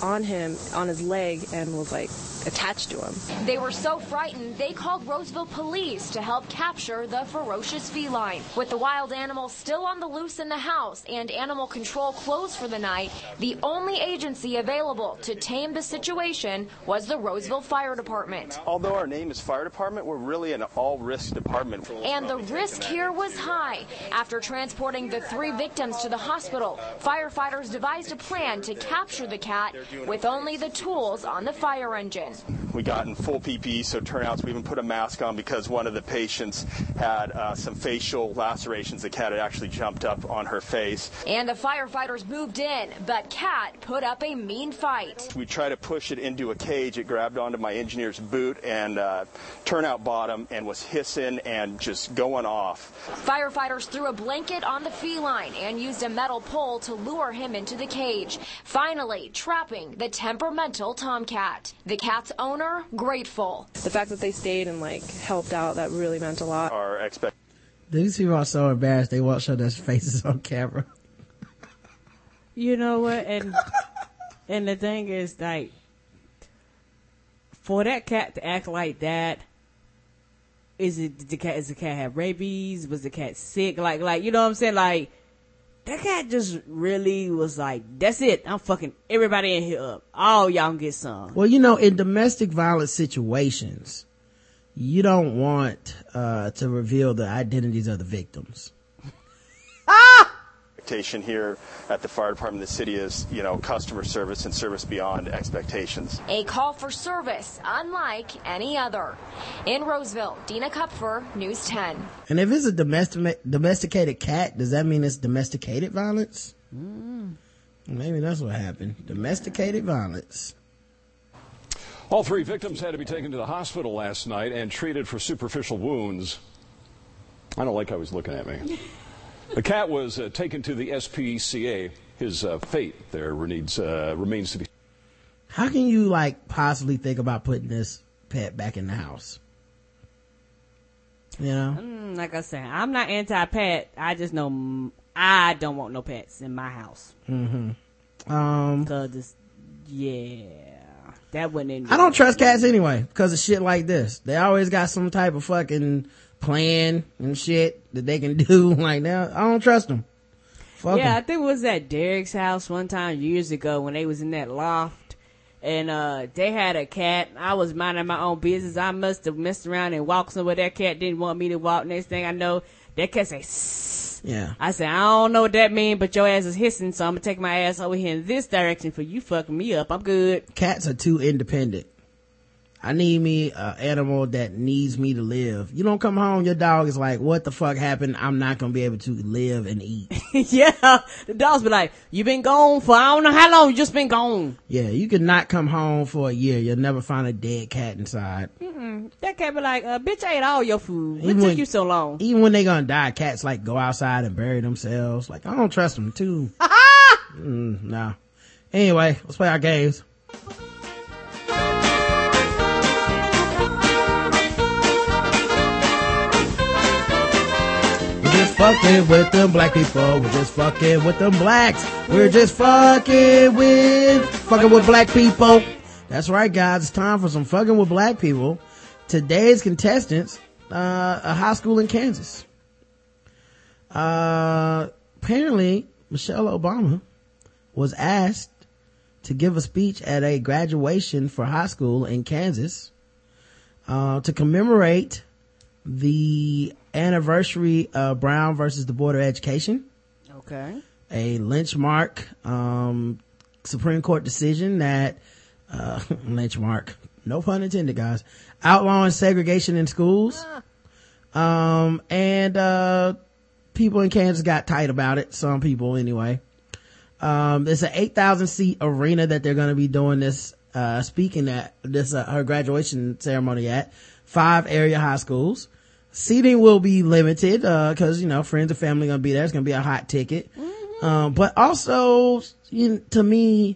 on him, on his leg, and was like attached to him. They were so frightened, they called Roseville police to help capture the ferocious feline. With the wild animal still on the loose in the house and animal control closed for the night, the only agency available to tame the situation was the Roseville Fire Department. Although our name is fire department, we're really an all-risk department. And the risk here was high. After transporting the three victims to the hospital, firefighters devised a plan to capture the cat with only the tools on the fire engine. We got in full PPE, so turnouts. We even put a mask on because one of the patients had uh, some facial lacerations. The cat had actually jumped up on her face. And the firefighters moved in, but Cat put up a mean fight. We tried to push it into a cage. It grabbed onto my engineer's boot and uh, turnout bottom and was hissing and just going off. Firefighters threw a blanket on the feline and used a metal pole to lure him into the cage, finally trapping the temperamental tomcat. The cat's owner grateful. The fact that they stayed and like helped out, that really meant a lot. Our expect. These people are so embarrassed they won't show their faces on camera. You know what? And and the thing is, like, for that cat to act like that, is it did the cat? Is the cat have rabies? Was the cat sick? Like, like you know what I'm saying? Like that cat just really was like, that's it. I'm fucking everybody in here up. All y'all can get some. Well, you know, in domestic violence situations, you don't want uh, to reveal the identities of the victims. Expectation here at the fire department, of the city is, you know, customer service and service beyond expectations. A call for service unlike any other. In Roseville, Dina Kupfer, News 10. And if it's a domestic domesticated cat, does that mean it's domesticated violence? Mm. Maybe that's what happened. Domesticated violence. All three victims had to be taken to the hospital last night and treated for superficial wounds. I don't like how he's looking at me. The cat was uh, taken to the SPCA. His uh, fate there needs, uh, remains to be. How can you like possibly think about putting this pet back in the house? You know? Mm, like I said, I'm not anti-pet. I just know I don't want no pets in my house. Mm-hmm. Um, Cause this, yeah, that wouldn't. I don't trust cats anyway because of shit like this. They always got some type of fucking plan and shit that they can do. Like now, I don't trust them. Fuck yeah, 'em. I think it was at Derek's house one time years ago when they was in that loft. And, uh, they had a cat. I was minding my own business. I must have messed around and walked somewhere that cat didn't want me to walk. Next thing I know, that cat say, "Sss." Yeah. I said, I don't know what that mean, but your ass is hissing, so I'm gonna take my ass over here in this direction for you fucking me up. I'm good. Cats are too independent. I need me an animal that needs me to live. You don't come home, your dog is like, what the fuck happened? I'm not gonna be able to live and eat. yeah. The dogs be like, you been gone for I don't know how long, you just been gone. yeah, you could not come home for a year. You'll never find a dead cat inside. Mm-mm. That cat be like, uh, bitch, I ate all your food. What Even took when- you so long? Even when they gonna die, cats like go outside and bury themselves. Like, I don't trust them too. mm, no. Anyway, let's play our games. Fucking with them black people. We're just fucking with them blacks. We're just fucking with, fucking with black people. That's right, guys. It's time for some fucking with black people. Today's contestants, uh, a high school in Kansas. Uh, apparently Michelle Obama was asked to give a speech at a graduation for high school in Kansas, uh, to commemorate the anniversary of Brown versus the Board of Education, Okay. a lynch mark, um, Supreme Court decision that, uh, lynch mark, no pun intended, guys, outlawing segregation in schools. Um, and, uh, people in Kansas got tight about it. Some people anyway. Um, it's an 8,000 seat arena that they're going to be doing this, uh, speaking at this, uh, her graduation ceremony at five area high schools. Seating will be limited, uh, cause, you know, friends and family gonna be there. It's gonna be a hot ticket. Um, but also, you know, to me,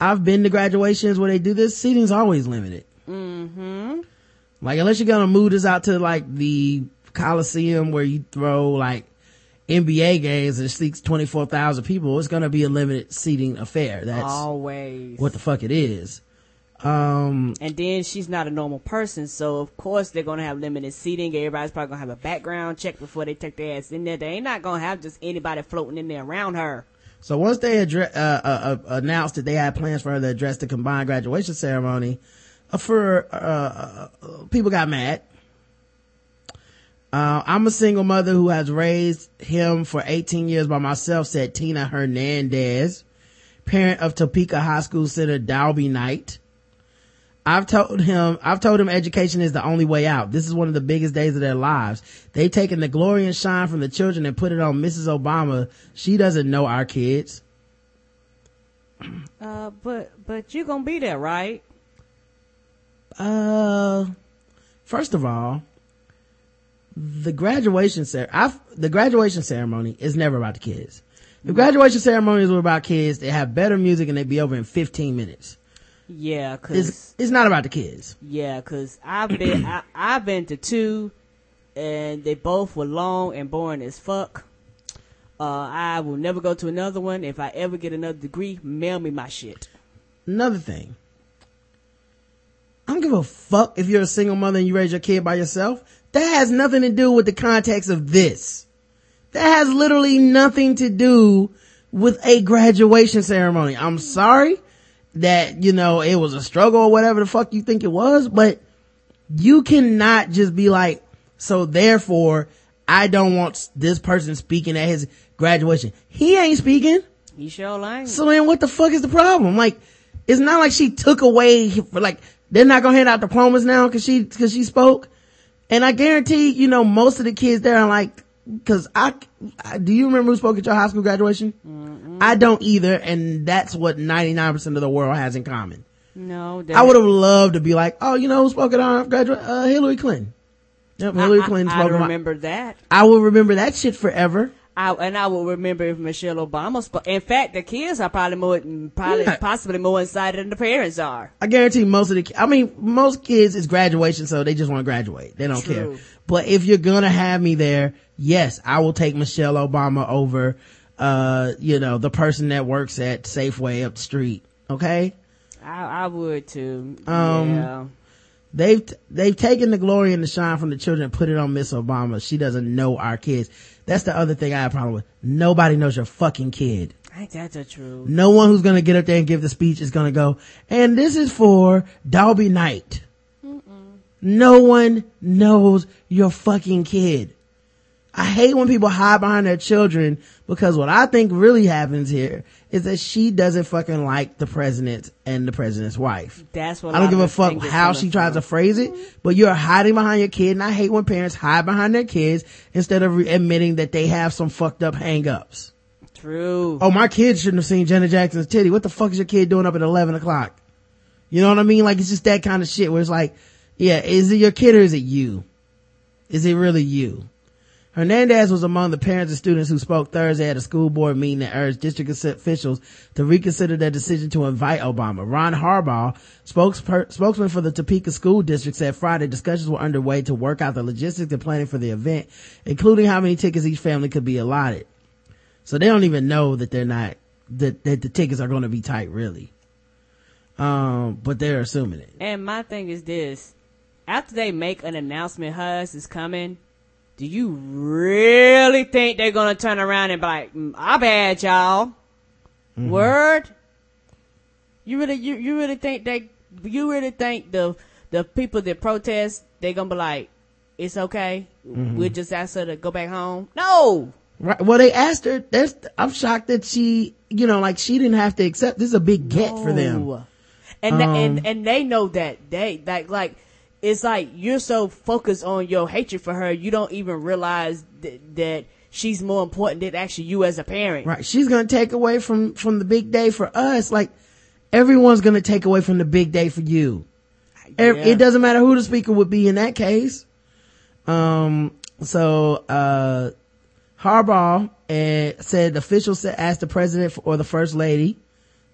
I've been to graduations where they do this. Seating's always limited. Mm-hmm. Like, unless you're gonna move this out to like the Coliseum where you throw like NBA games and it seats 24,000 people, it's gonna be a limited seating affair. That's Always. what the fuck it is. Um, And then she's not a normal person, so of course they're gonna have limited seating. Everybody's probably gonna have a background check before they take their ass in there. They ain't not gonna have just anybody floating in there around her. So once they uh, uh, uh, announced that they had plans for her to address the combined graduation ceremony, uh, for uh, uh, people got mad. Uh, I'm a single mother who has raised him for 18 years by myself, said Tina Hernandez, parent of Topeka High School Center Dalby Knight. I've told him, I've told him education is the only way out. This is one of the biggest days of their lives. They've taken the glory and shine from the children and put it on Mrs. Obama. She doesn't know our kids. Uh, but but you gonna be there, right? Uh, first of all, the graduation cer- I've, the graduation ceremony is never about the kids. If graduation ceremonies were about kids, they have better music and they'd be over in 15 minutes. Yeah, cause It's, it's not about the kids. yeah, cause I've been I, I've been to two, and they both were long and boring as fuck. Uh, I will never go to another one. If I ever get another degree, mail me my shit. Another thing. I don't give a fuck if you're a single mother and you raise your kid by yourself. That has nothing to do with the context of this. That has literally nothing to do with a graduation ceremony. I'm sorry that, you know, it was a struggle or whatever the fuck you think it was, but you cannot just be like, so therefore I don't want this person speaking at his graduation. He ain't speaking. You sure lying? So then what the fuck is the problem? Like, it's not like she took away, like, they're not gonna hand out diplomas now cause she, cause she spoke. And I guarantee, you know, most of the kids there are like, cause I, I do you remember who spoke at your high school graduation? I don't either. And that's what 99% of the world has in common. No, I would have loved to be like, oh, you know who spoke at our graduate, uh, Hillary Clinton. Yep, Hillary Clinton I, I, spoke at my- remember that. I will remember that shit forever. I, and I will remember if Michelle Obama spoke. In fact, the kids are probably more, probably Yeah. possibly more excited than the parents are. I guarantee most of the, I mean, most kids is graduation, so they just want to graduate. They don't True. care. But if you're gonna have me there, yes, I will take Michelle Obama over, uh, you know, the person that works at Safeway up the street. Okay? I, I would too. Um, yeah. They've, they've taken the glory and the shine from the children and put it on Miss Obama. She doesn't know our kids. That's the other thing I have a problem with. Nobody knows your fucking kid. Ain't that the truth? No one who's gonna get up there and give the speech is gonna go, and this is for Dalby Knight. No one knows your fucking kid. I hate when people hide behind their children because what I think really happens here is that she doesn't fucking like the president and the president's wife. That's what I don't give a fuck how she tries to phrase it, but you're hiding behind your kid and I hate when parents hide behind their kids instead of re- admitting that they have some fucked up hang-ups. True. Oh, my kid shouldn't have seen Janet Jackson's titty. What the fuck is your kid doing up at 11 o'clock? You know what I mean? Like, it's just that kind of shit where it's like, yeah, is it your kid or is it you? Is it really you? Hernandez was among the parents and students who spoke Thursday at a school board meeting that urged district officials to reconsider their decision to invite Obama. Ron Harbaugh, spokesman for the Topeka School District, said Friday discussions were underway to work out the logistics and planning for the event, including how many tickets each family could be allotted. So they don't even know that they're not, that, that the tickets are going to be tight, really. Um, but they're assuming it. And my thing is this: after they make an announcement, Hus is coming. Do you really think they're gonna turn around and be like, "Mm, "I bad, y'all"? Mm-hmm. Word? You really, you, you really think they, you really think the the people that protest they gonna be like, "It's okay, Mhm. we'll just ask her to go back home"? No. Right. Well, they asked her. There's, I'm shocked that she, you know, like she didn't have to accept. This is a big get for them. No. And Um, and and they know that they like like it's like you're so focused on your hatred for her, you don't even realize that, that she's more important than actually you as a parent. Right. She's going to take away from, from the big day for us. Like everyone's going to take away from the big day for you. Yeah. It doesn't matter who the speaker would be in that case. Um, so, uh, Harbaugh uh, said officials asked the president for, or the first lady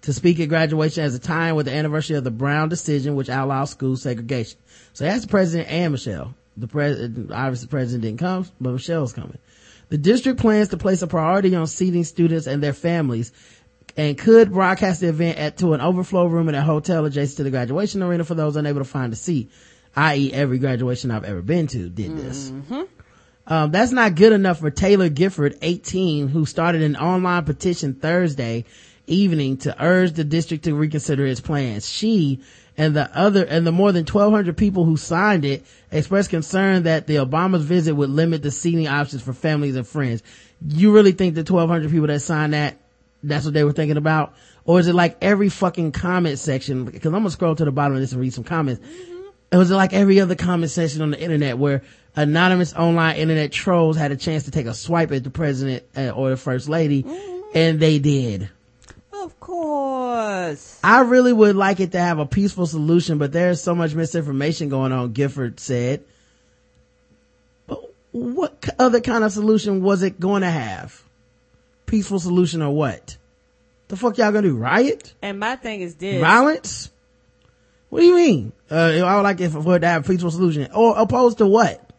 to speak at graduation as a time with the anniversary of the Brown decision, which outlaws school segregation. So asked the president and Michelle. The president, obviously the president didn't come, but Michelle's coming. The district plans to place a priority on seating students and their families and could broadcast the event at, to an overflow room in a hotel adjacent to the graduation arena for those unable to find a seat, i.e. every graduation I've ever been to did this. Um, that's not good enough for Taylor Gifford, 18, who started an online petition Thursday evening to urge the district to reconsider its plans. She and the other, and the more than 1200 people who signed it expressed concern that the Obama's visit would limit the seating options for families and friends. You really think the 1200 people that signed that, that's what they were thinking about? Or is it like every fucking comment section? Cause I'm gonna scroll to the bottom of this and read some comments. It was like every other comment section on the internet where anonymous online internet trolls had a chance to take a swipe at the president uh, or the first lady, and they did. Of course. I really would like it to have a peaceful solution, but there's so much misinformation going on, Gifford said. But what other kind of solution was it going to have? Peaceful solution or what? The fuck y'all gonna do? Riot? And my thing is this. Violence? What do you mean? Uh, I would like it for it to have a peaceful solution. Or opposed to what?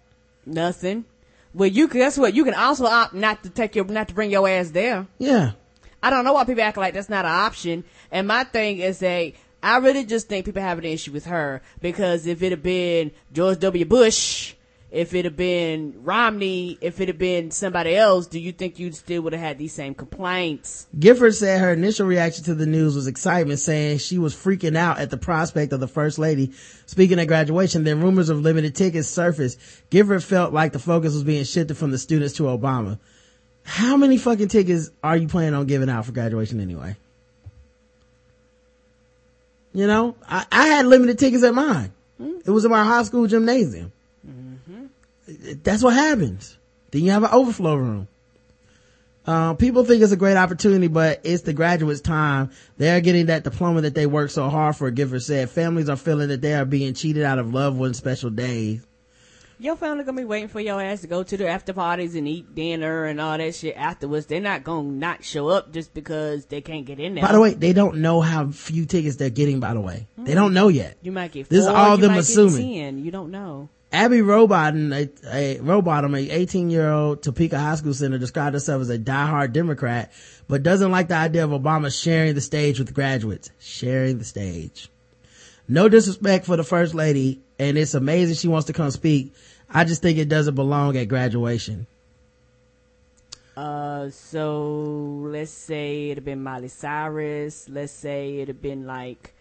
Nothing. Well, you can, guess what? You can also opt not to take your, not to bring your ass there. Yeah. I don't know why people act like that's not an option. And my thing is that I really just think people have an issue with her because if it had been George W. Bush, if it had been Romney, if it had been somebody else, do you think you still would have had these same complaints? Gifford said her initial reaction to the news was excitement, saying she was freaking out at the prospect of the first lady speaking at graduation. Then rumors of limited tickets surfaced. Gifford felt like the focus was being shifted from the students to Obama. How many fucking tickets are you planning on giving out for graduation anyway? You know, I, I had limited tickets at mine. It was in my high school gymnasium. That's what happens. Then you have an overflow room. Uh, people think it's a great opportunity, but it's the graduates' time. They're getting that diploma that they worked so hard for, Gifford said. Families are feeling that they are being cheated out of loved ones' special days. Your family gonna be waiting for your ass to go to the after parties and eat dinner and all that shit afterwards. They're not gonna not show up just because they can't get in there. By the way, they don't know how few tickets they're getting, by the way. They don't know yet. you might get Four, This is all them assuming. 10. You don't know. Abby Robottom, a, a Robottom, a 18 year old Topeka High School center, described herself as a diehard Democrat, but doesn't like the idea of Obama sharing the stage with graduates. Sharing the stage. No disrespect for the first lady, and it's amazing she wants to come speak. I just think it doesn't belong at graduation. Uh, so let's say it'd have been Miley Cyrus. Let's say it'd have been like,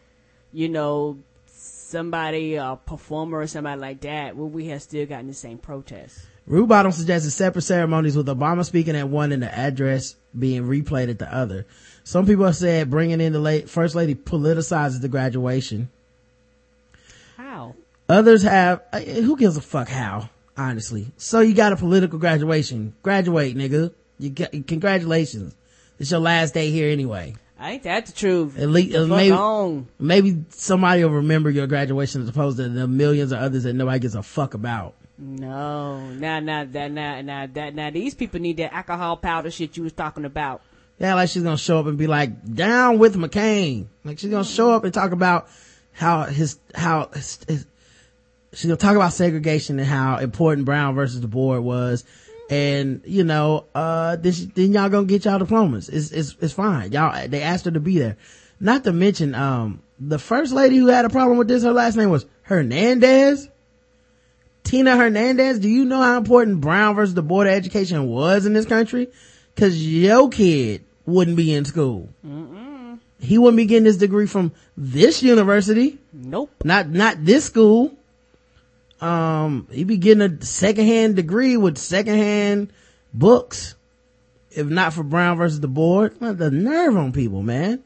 you know, somebody, a performer or somebody like that. Would we have still gotten the same protest? Rubottom suggested separate ceremonies with Obama speaking at one and the address being replayed at the other. Some people have said bringing in the late first lady politicizes the graduation. Others have, uh, who gives a fuck how, honestly. So you got a political graduation. Graduate, nigga. You got, congratulations. It's your last day here anyway. Ain't that the truth? At least, uh, maybe, on. maybe somebody will remember your graduation as opposed to the millions of others that nobody gives a fuck about. No, nah, nah, that, nah, nah, that, now, these people need that alcohol powder shit you was talking about. Yeah, like she's gonna show up and be like, down with McCain. Like she's gonna show up and talk about how his, how his, his, she's gonna talk about segregation and how important Brown versus the board was. And, you know, uh, this, then y'all gonna get y'all diplomas. It's, it's, it's fine. Y'all, they asked her to be there. Not to mention, um, the first lady who had a problem with this, her last name was Hernandez. Tina Hernandez, do you know how important Brown versus the Board of Education was in this country? Cause your kid wouldn't be in school. Mm-mm. He wouldn't be getting his degree from this university. Nope. Not, not this school. Um, he'd be getting a secondhand degree with secondhand books. If not for Brown versus the board. The nerve on people, man.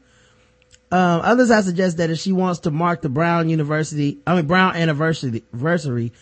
Um, others have suggested that if she wants to mark the Brown University, I mean Brown anniversary, anniversary,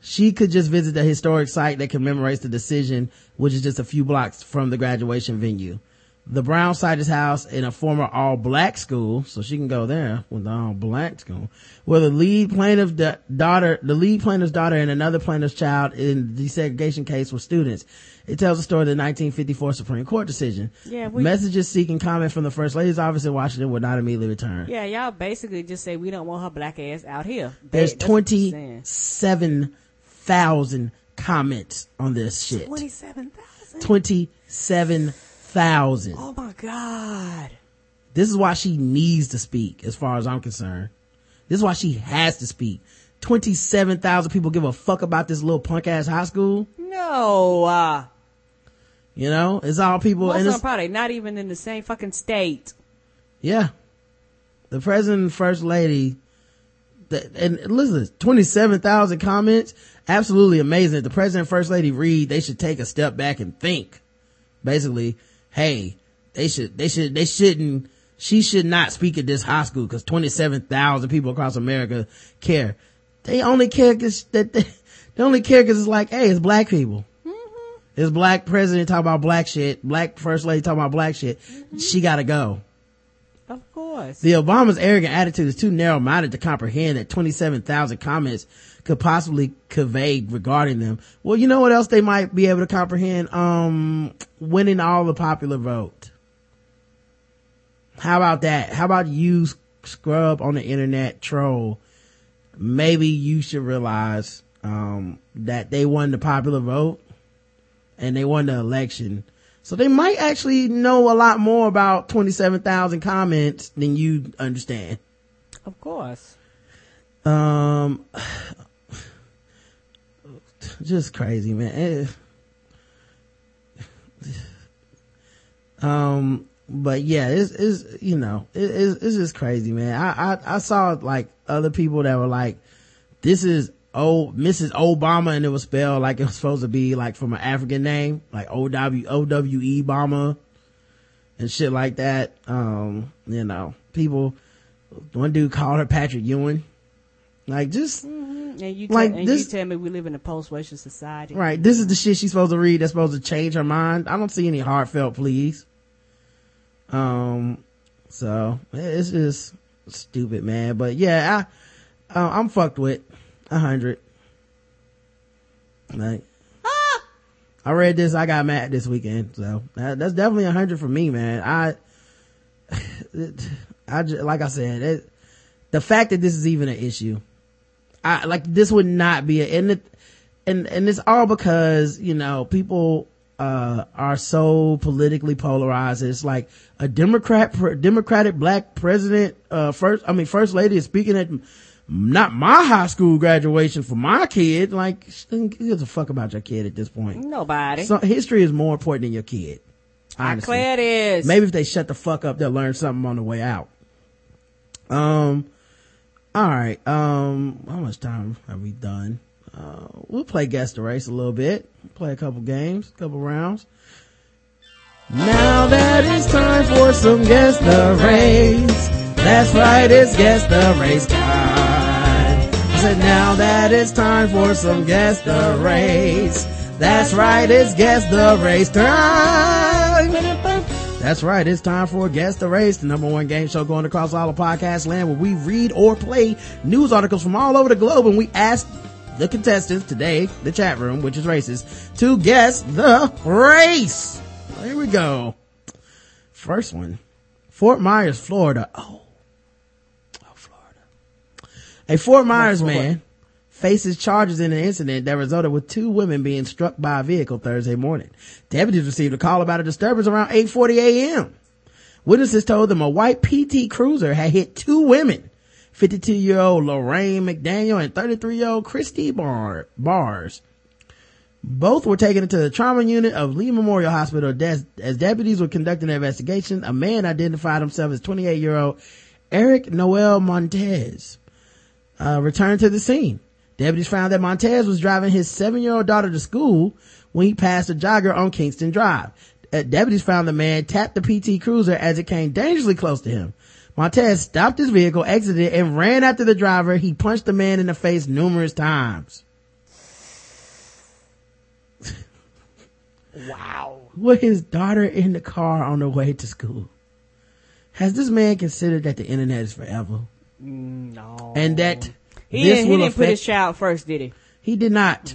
she could just visit the historic site that commemorates the decision, which is just a few blocks from the graduation venue. The Brown site is housed in a former all black school, so she can go there with the all black school, where the lead plaintiff da- daughter, the lead plaintiff's daughter and another plaintiff's child in the desegregation case were students. It tells the story of the 1954 Supreme Court decision. Yeah, we- Messages seeking comment from the First Lady's office in Washington would not immediately return. Yeah, y'all basically just say we don't want her black ass out here. There's That- that's what you're saying. 27,000 comments on this shit. 27,000? 27,000. Oh my God. This is why she needs to speak, as far as I'm concerned. This is why she has to speak. 27,000 people give a fuck about this little punk ass high school. No, uh, You know, it's all people, most and it's, probably not even in the same fucking state. yeah. The president and first lady, and listen, 27,000 comments, absolutely amazing. If the president and first lady read, they should take a step back and think. Basically, hey, they should, they should, they shouldn't, she should not speak at this high school because 27,000 people across America care. They only care cause that they, they only care cause it's like, hey, it's black people. Mm-hmm. It's black president talking about black shit, black first lady talking about black shit. Mm-hmm. She gotta go. Of course. The Obama's arrogant attitude is too narrow-minded to comprehend that 27,000 comments could possibly convey regarding them. Well, you know what else they might be able to comprehend? Um, winning all the popular vote. How about that? How about you scrub on the internet troll? Maybe you should realize, um, that they won the popular vote and they won the election. So they might actually know a lot more about 27,000 comments than you understand. Of course. Um, just crazy, man. Eh. Um, but yeah, it's, it's, you know, it, it's, it's just crazy, man. I, I, I saw like other people that were like, this is old Mrs. Obama and it was spelled like it was supposed to be like from an African name, like O-W, O-W-E Obama and shit like that. Um, you know, people, one dude called her Patrick Ewing. Like just, And you, Like tell, and this- you tell me we live in a post-racial society. right, this is the shit she's supposed to read that's supposed to change her mind. I don't see any heartfelt pleas. Um, so it's just stupid, man. But yeah, I, uh, I'm fucked with a hundred. Like, I read this, I got mad this weekend. So that, that's definitely a hundred for me, man. I, I just, like I said, it, the fact that this is even an issue, I like this would not be a, and it, and and it's all because you know people uh are so politically polarized. It's like a Democrat, Democratic black president, uh first, I mean first lady is speaking at not my high school graduation for my kid. Like, who gives a fuck about your kid at this point? Nobody. So history is more important than your kid. Honestly. clear it is. Maybe if they shut the fuck up, they'll learn something on the way out. Um, all right. Um, how much time have we done? Uh, we'll play guess the race a little bit. Play a couple games, a couple rounds. Now that it's time for some guess the race. That's right, it's guess the race time. I said now that it's time for some guess the race. That's right, it's guess the race time. That's right. It's time for Guess the Race, the number one game show going across all of podcast land where we read or play news articles from all over the globe and we ask the contestants today, the chat room, which is racist, to guess the race. Here we go. First one. Fort Myers, Florida. Oh. Oh, Florida. A Fort Myers man faces charges in an incident that resulted with two women being struck by a vehicle Thursday morning. Deputies received a call about a disturbance around 8:40 a.m. Witnesses told them a white PT Cruiser had hit two women, 52-year-old Lorraine McDaniel and 33-year-old Christy Bar- Bars. Both were taken into the trauma unit of Lee Memorial Hospital as, as deputies were conducting their investigation. A man identified himself as 28-year-old Eric Noel Montez uh, returned to the scene. Deputies found that Montez was driving his seven-year-old daughter to school when he passed a jogger on Kingston Drive. Uh, deputies found the man tapped the PT Cruiser as it came dangerously close to him. Montez stopped his vehicle, exited, and ran after the driver. He punched the man in the face numerous times. Wow. With his daughter in the car on the way to school. Has this man considered that the internet is forever? No. And that He this didn't, he didn't put his child first, did he? He did not.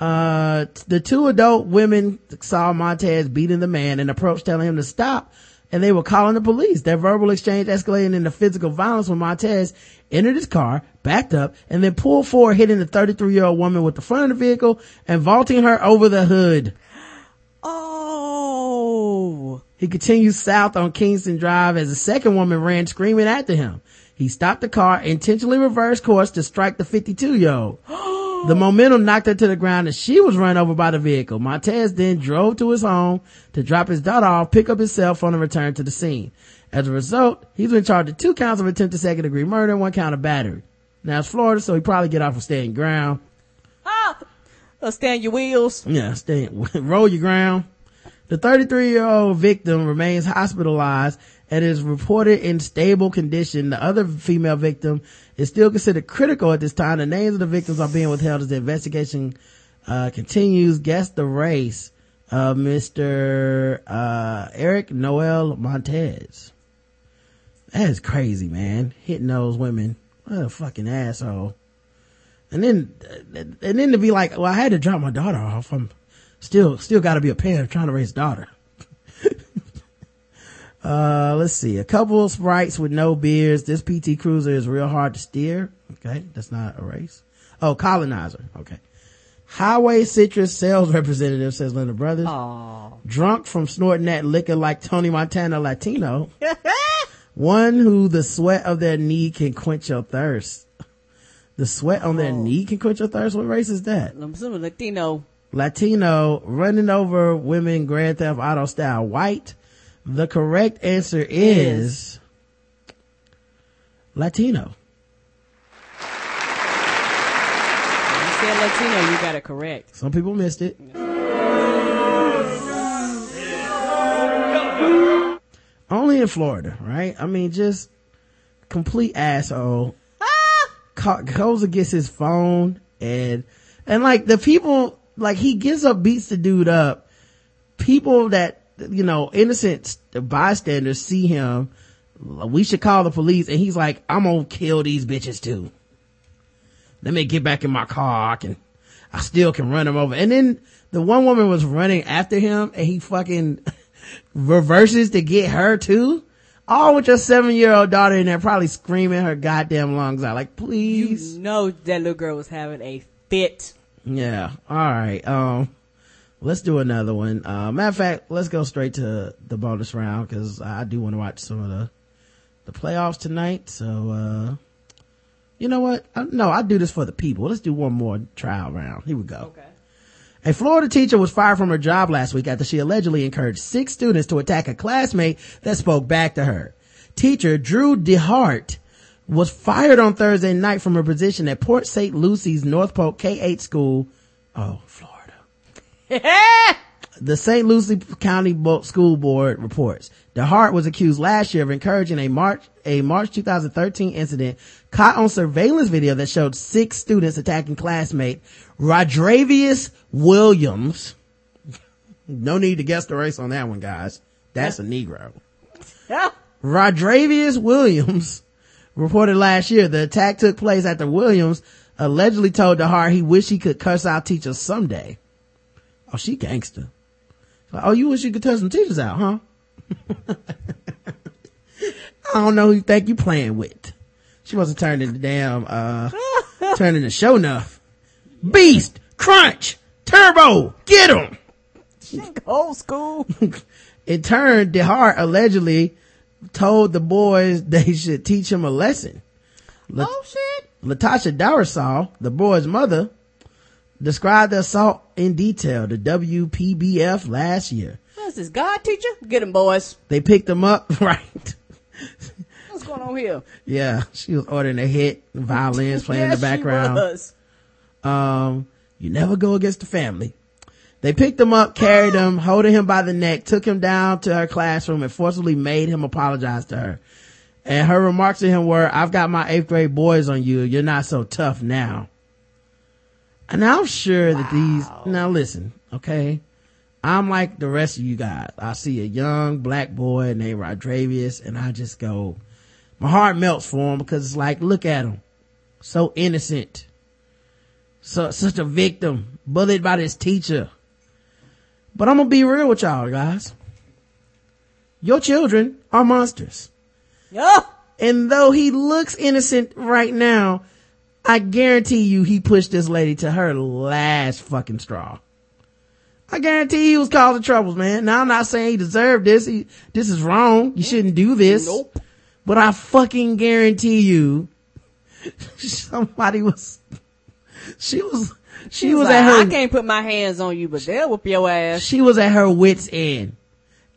Uh, the two adult women saw Montez beating the man and approached telling him to stop and they were calling the police. Their verbal exchange escalated into physical violence when Montez entered his car, backed up, and then pulled forward, hitting the 33 year old woman with the front of the vehicle and vaulting her over the hood. Oh. He continued south on Kingston Drive as a second woman ran screaming after him. He stopped the car, intentionally reversed course to strike the 52 year old. The momentum knocked her to the ground and she was run over by the vehicle. Montez then drove to his home to drop his daughter off, pick up his cell phone and return to the scene. As a result, he's been charged with two counts of attempted second degree murder and one count of battery. Now it's Florida, so he probably get off for staying ground. Uh, stand your wheels. Yeah, stay, roll your ground. The 33 year old victim remains hospitalized and is reported in stable condition. The other female victim is still considered critical at this time. The names of the victims are being withheld as the investigation, uh, continues. Guess the race of Mr. Uh, Eric Noel Montez. That is crazy, man. Hitting those women. What a fucking asshole. And then, and then to be like, well, I had to drop my daughter off. I'm still, still gotta be a parent trying to raise a daughter. Uh, let's see. A couple of sprites with no beards. This PT Cruiser is real hard to steer. Okay. That's not a race. Oh, colonizer. Okay. Highway Citrus sales representative says Linda Brothers. Aww. Drunk from snorting that liquor like Tony Montana Latino. One who the sweat of their knee can quench your thirst. The sweat on their knee can quench your thirst. What race is that? I'm assuming Latino. Latino running over women Grand Theft Auto style white. The correct answer is Latino. You said Latino, you got it correct. Some people missed it. Only in Florida, right? I mean, just complete asshole. Ca- goes against his phone and, and like the people, like he gets up, beats the dude up. People that, you know, innocent bystanders see him. We should call the police. And he's like, I'm gonna kill these bitches too. Let me get back in my car. I can, I still can run him over. And then the one woman was running after him and he fucking reverses to get her too. All with your seven year old daughter in there probably screaming her goddamn lungs out like, please. You know that little girl was having a fit. Yeah. All right. Um, let's do another one. Uh, matter of fact, let's go straight to the bonus round because I do want to watch some of the, the playoffs tonight. So, uh, you know what? I, no, I do this for the people. Let's do one more trial round. Here we go. Okay. A Florida teacher was fired from her job last week after she allegedly encouraged six students to attack a classmate that spoke back to her. Teacher Drew DeHart was fired on Thursday night from her position at Port St. Lucie's Northport K-8 school. Oh, The St. Lucie County School Board reports DeHart was accused last year of encouraging a March a March 2013 incident caught on surveillance video that showed six students attacking classmate Rodravius Williams. No need to guess the race on that one, guys. That's a Negro. Rodravius Williams reported last year the attack took place after Williams allegedly told DeHart he wished he could cuss out teachers someday. Oh, she gangster. Like, oh, you wish you could cuss some teachers out, huh? I don't know who you think you playing with. She wasn't turning the damn, uh, turning the show enough. Beast, Crunch, Turbo, get him! Old school. In turn, DeHart allegedly told the boys they should teach him a lesson. La- oh shit. Latasha Darasaw, the boy's mother, described the assault in detail to WPBF last year. That's this God teacher? Get him, boys. They picked him up, right? What's going on here? Yeah, she was ordering a hit, violins playing in Yes, the she background. was. Um, you never go against the family. They picked him up, carried him, holding him by the neck, took him down to her classroom and forcibly made him apologize to her. And her remarks to him were, I've got my eighth grade boys on you. You're not so tough now. And I'm sure that these, now listen, okay. I'm like the rest of you guys. I see a young black boy named Rodravius and I just go, my heart melts for him because it's like, look at him. So innocent. So, such a victim. Bullied by this teacher. But I'm gonna be real with y'all guys. Your children are monsters. Yeah. And though he looks innocent right now, I guarantee you he pushed this lady to her last fucking straw. I guarantee he was causing troubles, man. Now I'm not saying he deserved this. He, this is wrong. You shouldn't do this. Nope. But I fucking guarantee you somebody was, she was, she She's was like, at her, I can't put my hands on you, but they'll whoop your ass. she was at her wit's end.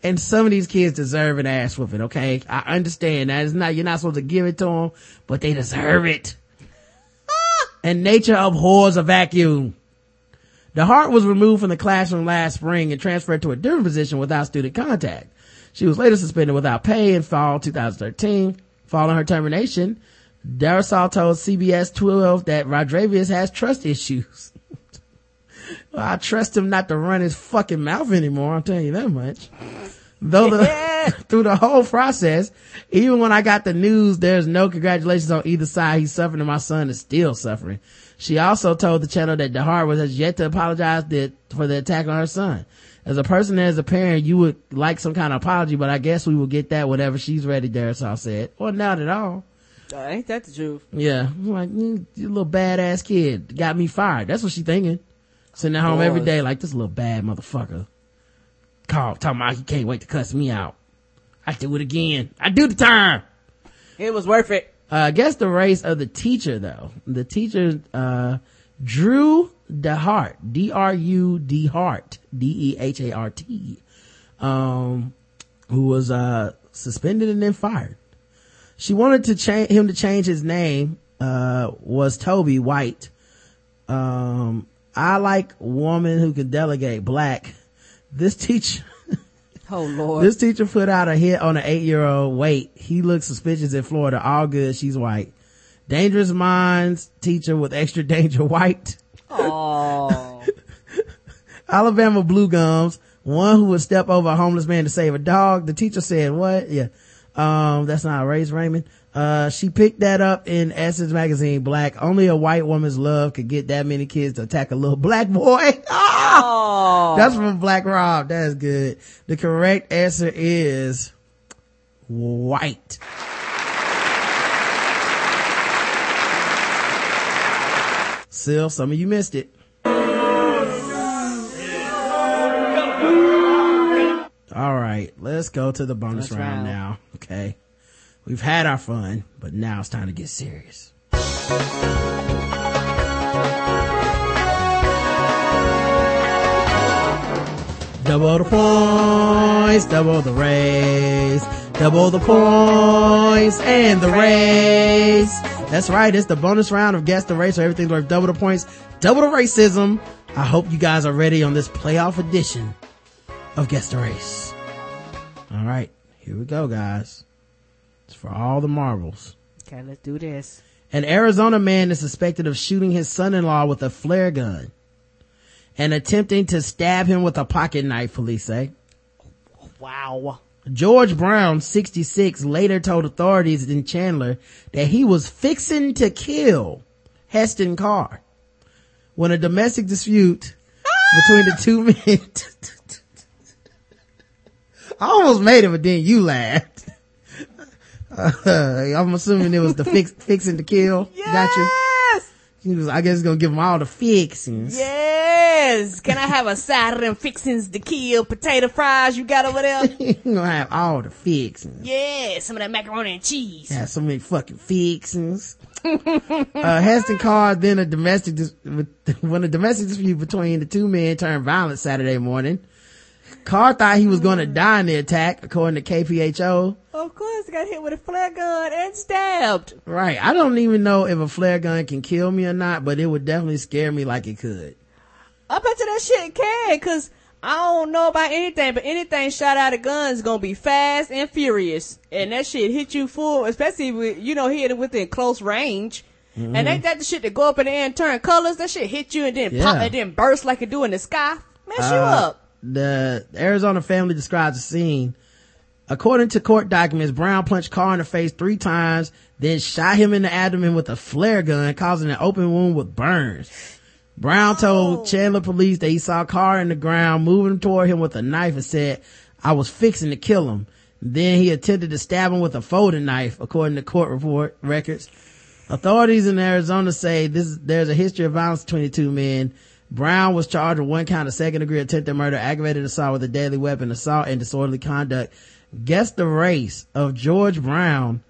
And some of these kids deserve an ass whooping, okay? I understand that. It's not, you're not supposed to give it to them, but they deserve it. And nature abhors a vacuum. DeHart was removed from the classroom last spring and transferred to a different position without student contact. She was later suspended without pay in fall 2013. Following her termination, Darasol told CBS 12 that Rodravius has trust issues. Well, I trust him not to run his fucking mouth anymore. I'll tell you that much. Though the, through the whole process, even when I got the news, there's no congratulations on either side. He's suffering and my son is still suffering. She also told the channel that DeHart was has yet to apologize that, for the attack on her son. As a person as a parent, you would like some kind of apology, but I guess we will get that whenever she's ready, Darasol said. Or not at all. Uh, ain't that the truth? Yeah. I'm like, you, you little badass kid got me fired. That's what she thinking. Sitting at home every day like this little bad motherfucker. Call, talking about he can't wait to cuss me out. I do it again. I do the time. It was worth it. Uh, I guess the race of the teacher though. The teacher, uh, Drew DeHart, D-R-U-D Hart, D-E-H-A-R-T, um, who was, uh, suspended and then fired. She wanted to change, him to change his name, uh, was Toby White. Um, I like woman who can delegate black. This teacher, Oh lord. this teacher put out a hit on an eight year old. Wait, he looks suspicious in Florida. All good. She's white. Dangerous Minds teacher with extra danger white. Oh. Alabama Blue Gums, one who would step over a homeless man to save a dog. The teacher said, what? Yeah. Um, that's not a Race Raymond. Uh, she picked that up in Essence magazine, black. Only a white woman's love could get that many kids to attack a little black boy. Oh. That's from Black Rob. That's good. The correct answer is white. Still, some of you missed it. All right, let's go to the bonus Bonus round round. now. Okay. We've had our fun, but now it's time to get serious. Double the points, double the race, double the points and the race. That's right. It's the bonus round of guess the race, so everything's worth double the points, double the racism. I hope you guys are ready on this playoff edition of guess the race. All right, here we go, guys. It's for all the marbles. Okay, let's do this. An Arizona man is suspected of shooting his son-in-law with a flare gun and attempting to stab him with a pocket knife, police say. Wow. George Brown, 66, later told authorities in Chandler that he was fixing to kill Heston Carr. When a domestic dispute ah! between the two men, I almost made it, but then you laughed. Uh, I'm assuming it was the fix, fixing to kill. Yes! Got you? He was, I guess, gonna give them all the fixings. Yes. Can I have a side of them fixings to kill potato fries you got over there? you gonna have all the fixings. yeah, some of that macaroni and cheese. Have so many fucking fixings. uh, Heston Carr then a domestic, dis- when a domestic dispute between the two men turned violent Saturday morning. Carr thought he was going to die in the attack, according to KPHO. Of course, got hit with a flare gun and stabbed. Right. I don't even know if a flare gun can kill me or not, but it would definitely scare me like it could. I bet you that shit can, cause I don't know about anything, but anything shot out of guns is gonna be fast and furious. And that shit hit you full, especially with, you know, hitting within close range. Mhm. And ain't that the shit that go up in the air and turn colors? That shit hit you and then pop and then burst like it do in the sky. Mess you Uh, up. The Arizona family describes the scene. According to court documents, Brown punched Carr in the face three times, then shot him in the abdomen with a flare gun, causing an open wound with burns. Brown told oh. Chandler police that he saw Carr in the ground, moving toward him with a knife and said, I was fixing to kill him. Then he attempted to stab him with a folding knife, according to court report records. Authorities in Arizona say this, there's a history of violence between the two men. Brown was charged with one count of second degree attempted murder, aggravated assault with a deadly weapon, assault and disorderly conduct. Guess the race of George Brown,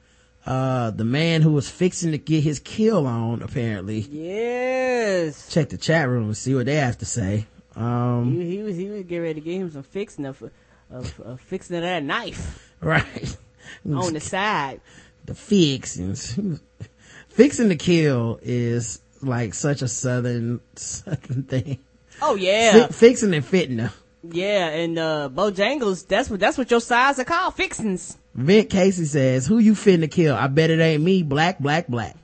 uh, the man who was fixing to get his kill on, apparently. Yes. Check the chat room and see what they have to say. Um, He, he was he was getting ready to get him some fixing of, of, of fixing of that knife right. on the side. the fixings. Fixing to kill is like such a southern, southern thing. Oh yeah. Fi- fixing and fitting. them. Yeah, and uh Bojangles, that's what that's what your sides are called, fixings. Vint Casey says, who you finna kill? I bet it ain't me. Black, black, black.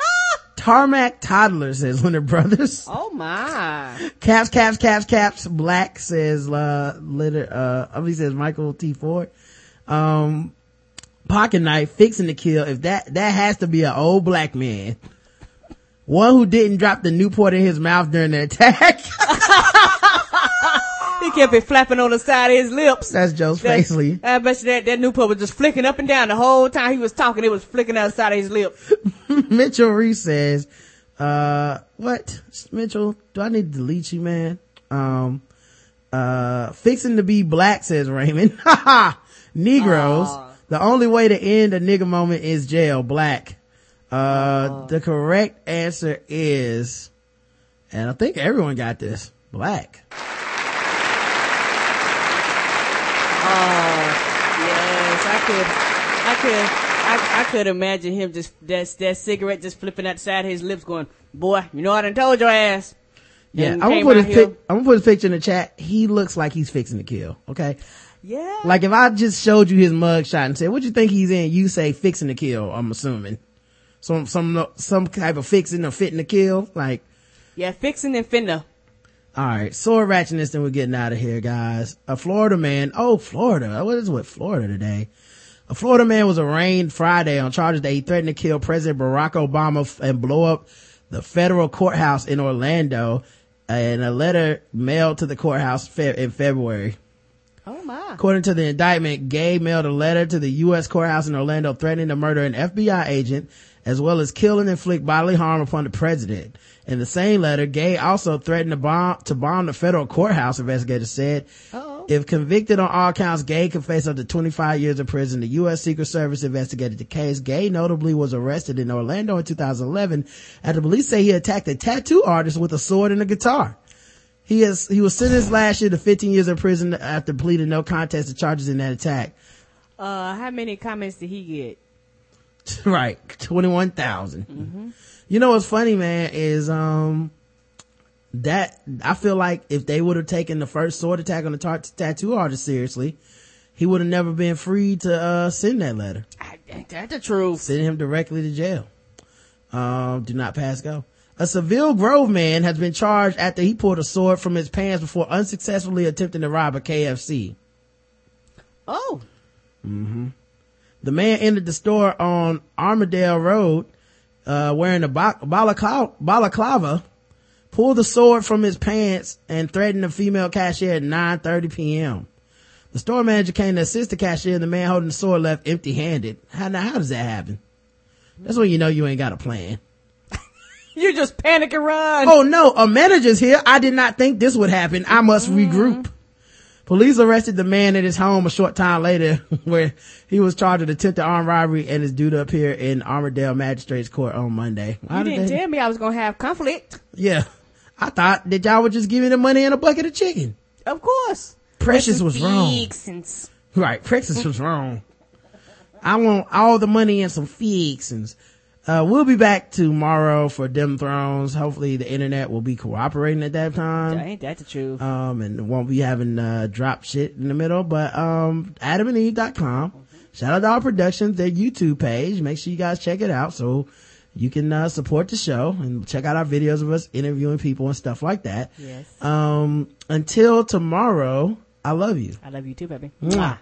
Tarmac Toddler says Leonard Brothers. Oh my. Caps, caps, caps, caps. Black says, uh, litter, uh, oh, he says Michael T. Ford. Um, pocket knife, fixing to kill. If that, that has to be an old black man. One who didn't drop the Newport in his mouth during the attack. He kept it flapping on the side of his lips. That's Joe That- Spacely. I bet you that, that Newport was just flicking up and down the whole time he was talking. It was flicking out the side of his lip. Mitchell Reese says, uh, what? Mitchell, do I need to delete you, man? Um, uh, fixing to be black, says Raymond. Haha! Negroes. The only way to end a nigga moment is jail. Black. Uh, the correct answer is, and I think everyone got this, black. Oh, yes, I could, I could, I, I could imagine him just, that, that cigarette just flipping out the side of his lips going, boy, you know I done told your ass. Yeah, I'm gonna put his pic, I'm gonna put his picture in the chat. He looks like he's fixing to kill. Okay. Yeah. Like if I just showed you his mug shot and said, what you think he's in? You say fixing to kill, I'm assuming. Some, some, some type of fixing or fitting to kill. Like, Yeah, fixing and finna. alright, sword ratchetness and we're getting out of here, guys. A Florida man, oh, Florida. What is with Florida today? A Florida man was arraigned Friday on charges that he threatened to kill President Barack Obama f- and blow up the federal courthouse in Orlando in a letter mailed to the courthouse in February. Oh my. According to the indictment, Gay mailed a letter to the U.S. courthouse in Orlando threatening to murder an FBI agent as well as kill and inflict bodily harm upon the president. In the same letter, Gay also threatened to bomb, to bomb the federal courthouse, investigators said. If convicted on all counts, Gay could face up to 25 years in prison. The U.S. Secret Service investigated the case. Gay notably was arrested in Orlando in 2011 after police say he attacked a tattoo artist with a sword and a guitar. He is, he was sentenced last year to 15 years in prison after pleading no contest to charges in that attack. Uh, how many comments did he get? right. 21,000. You know what's funny, man, is, um, that, I feel like if they would have taken the first sword attack on the tar- tattoo artist seriously, he would have never been free to, uh, send that letter. Ain't that the truth? Send him directly to jail. Um, do not pass go. A Seville Grove man has been charged after he pulled a sword from his pants before unsuccessfully attempting to rob a KFC. Oh. hmm The man entered the store on Armadale Road, uh, wearing a balaclava, balaclava, pulled the sword from his pants and threatened a female cashier at 9.30 p.m. The store manager came to assist the cashier and the man holding the sword left empty-handed. How, now, how does that happen? That's when you know you ain't got a plan. You just panic and run. Oh no, a manager's here. I did not think this would happen. I must mm-hmm. regroup. Police arrested the man at his home a short time later where he was charged with attempted armed robbery and is due to appear in Armadale Magistrates Court on Monday. Why You did didn't they- tell me I was gonna have conflict. Yeah. I thought that y'all would just give me the money and a bucket of chicken. Of course. Precious was wrong. Right. Precious was wrong. I want all the money and some fixins. Uh, we'll be back tomorrow for Dem Thrones. Hopefully the internet will be cooperating at that time. Ain't that the truth? Um, and won't be having, uh, drop shit in the middle, but, um, adamandeve.com. Shout out to our productions, their YouTube page. Make sure you guys check it out so you can, uh, support the show and check out our videos of us interviewing people and stuff like that. Yes. Um, until tomorrow, I love you. I love you too, baby. Mwah.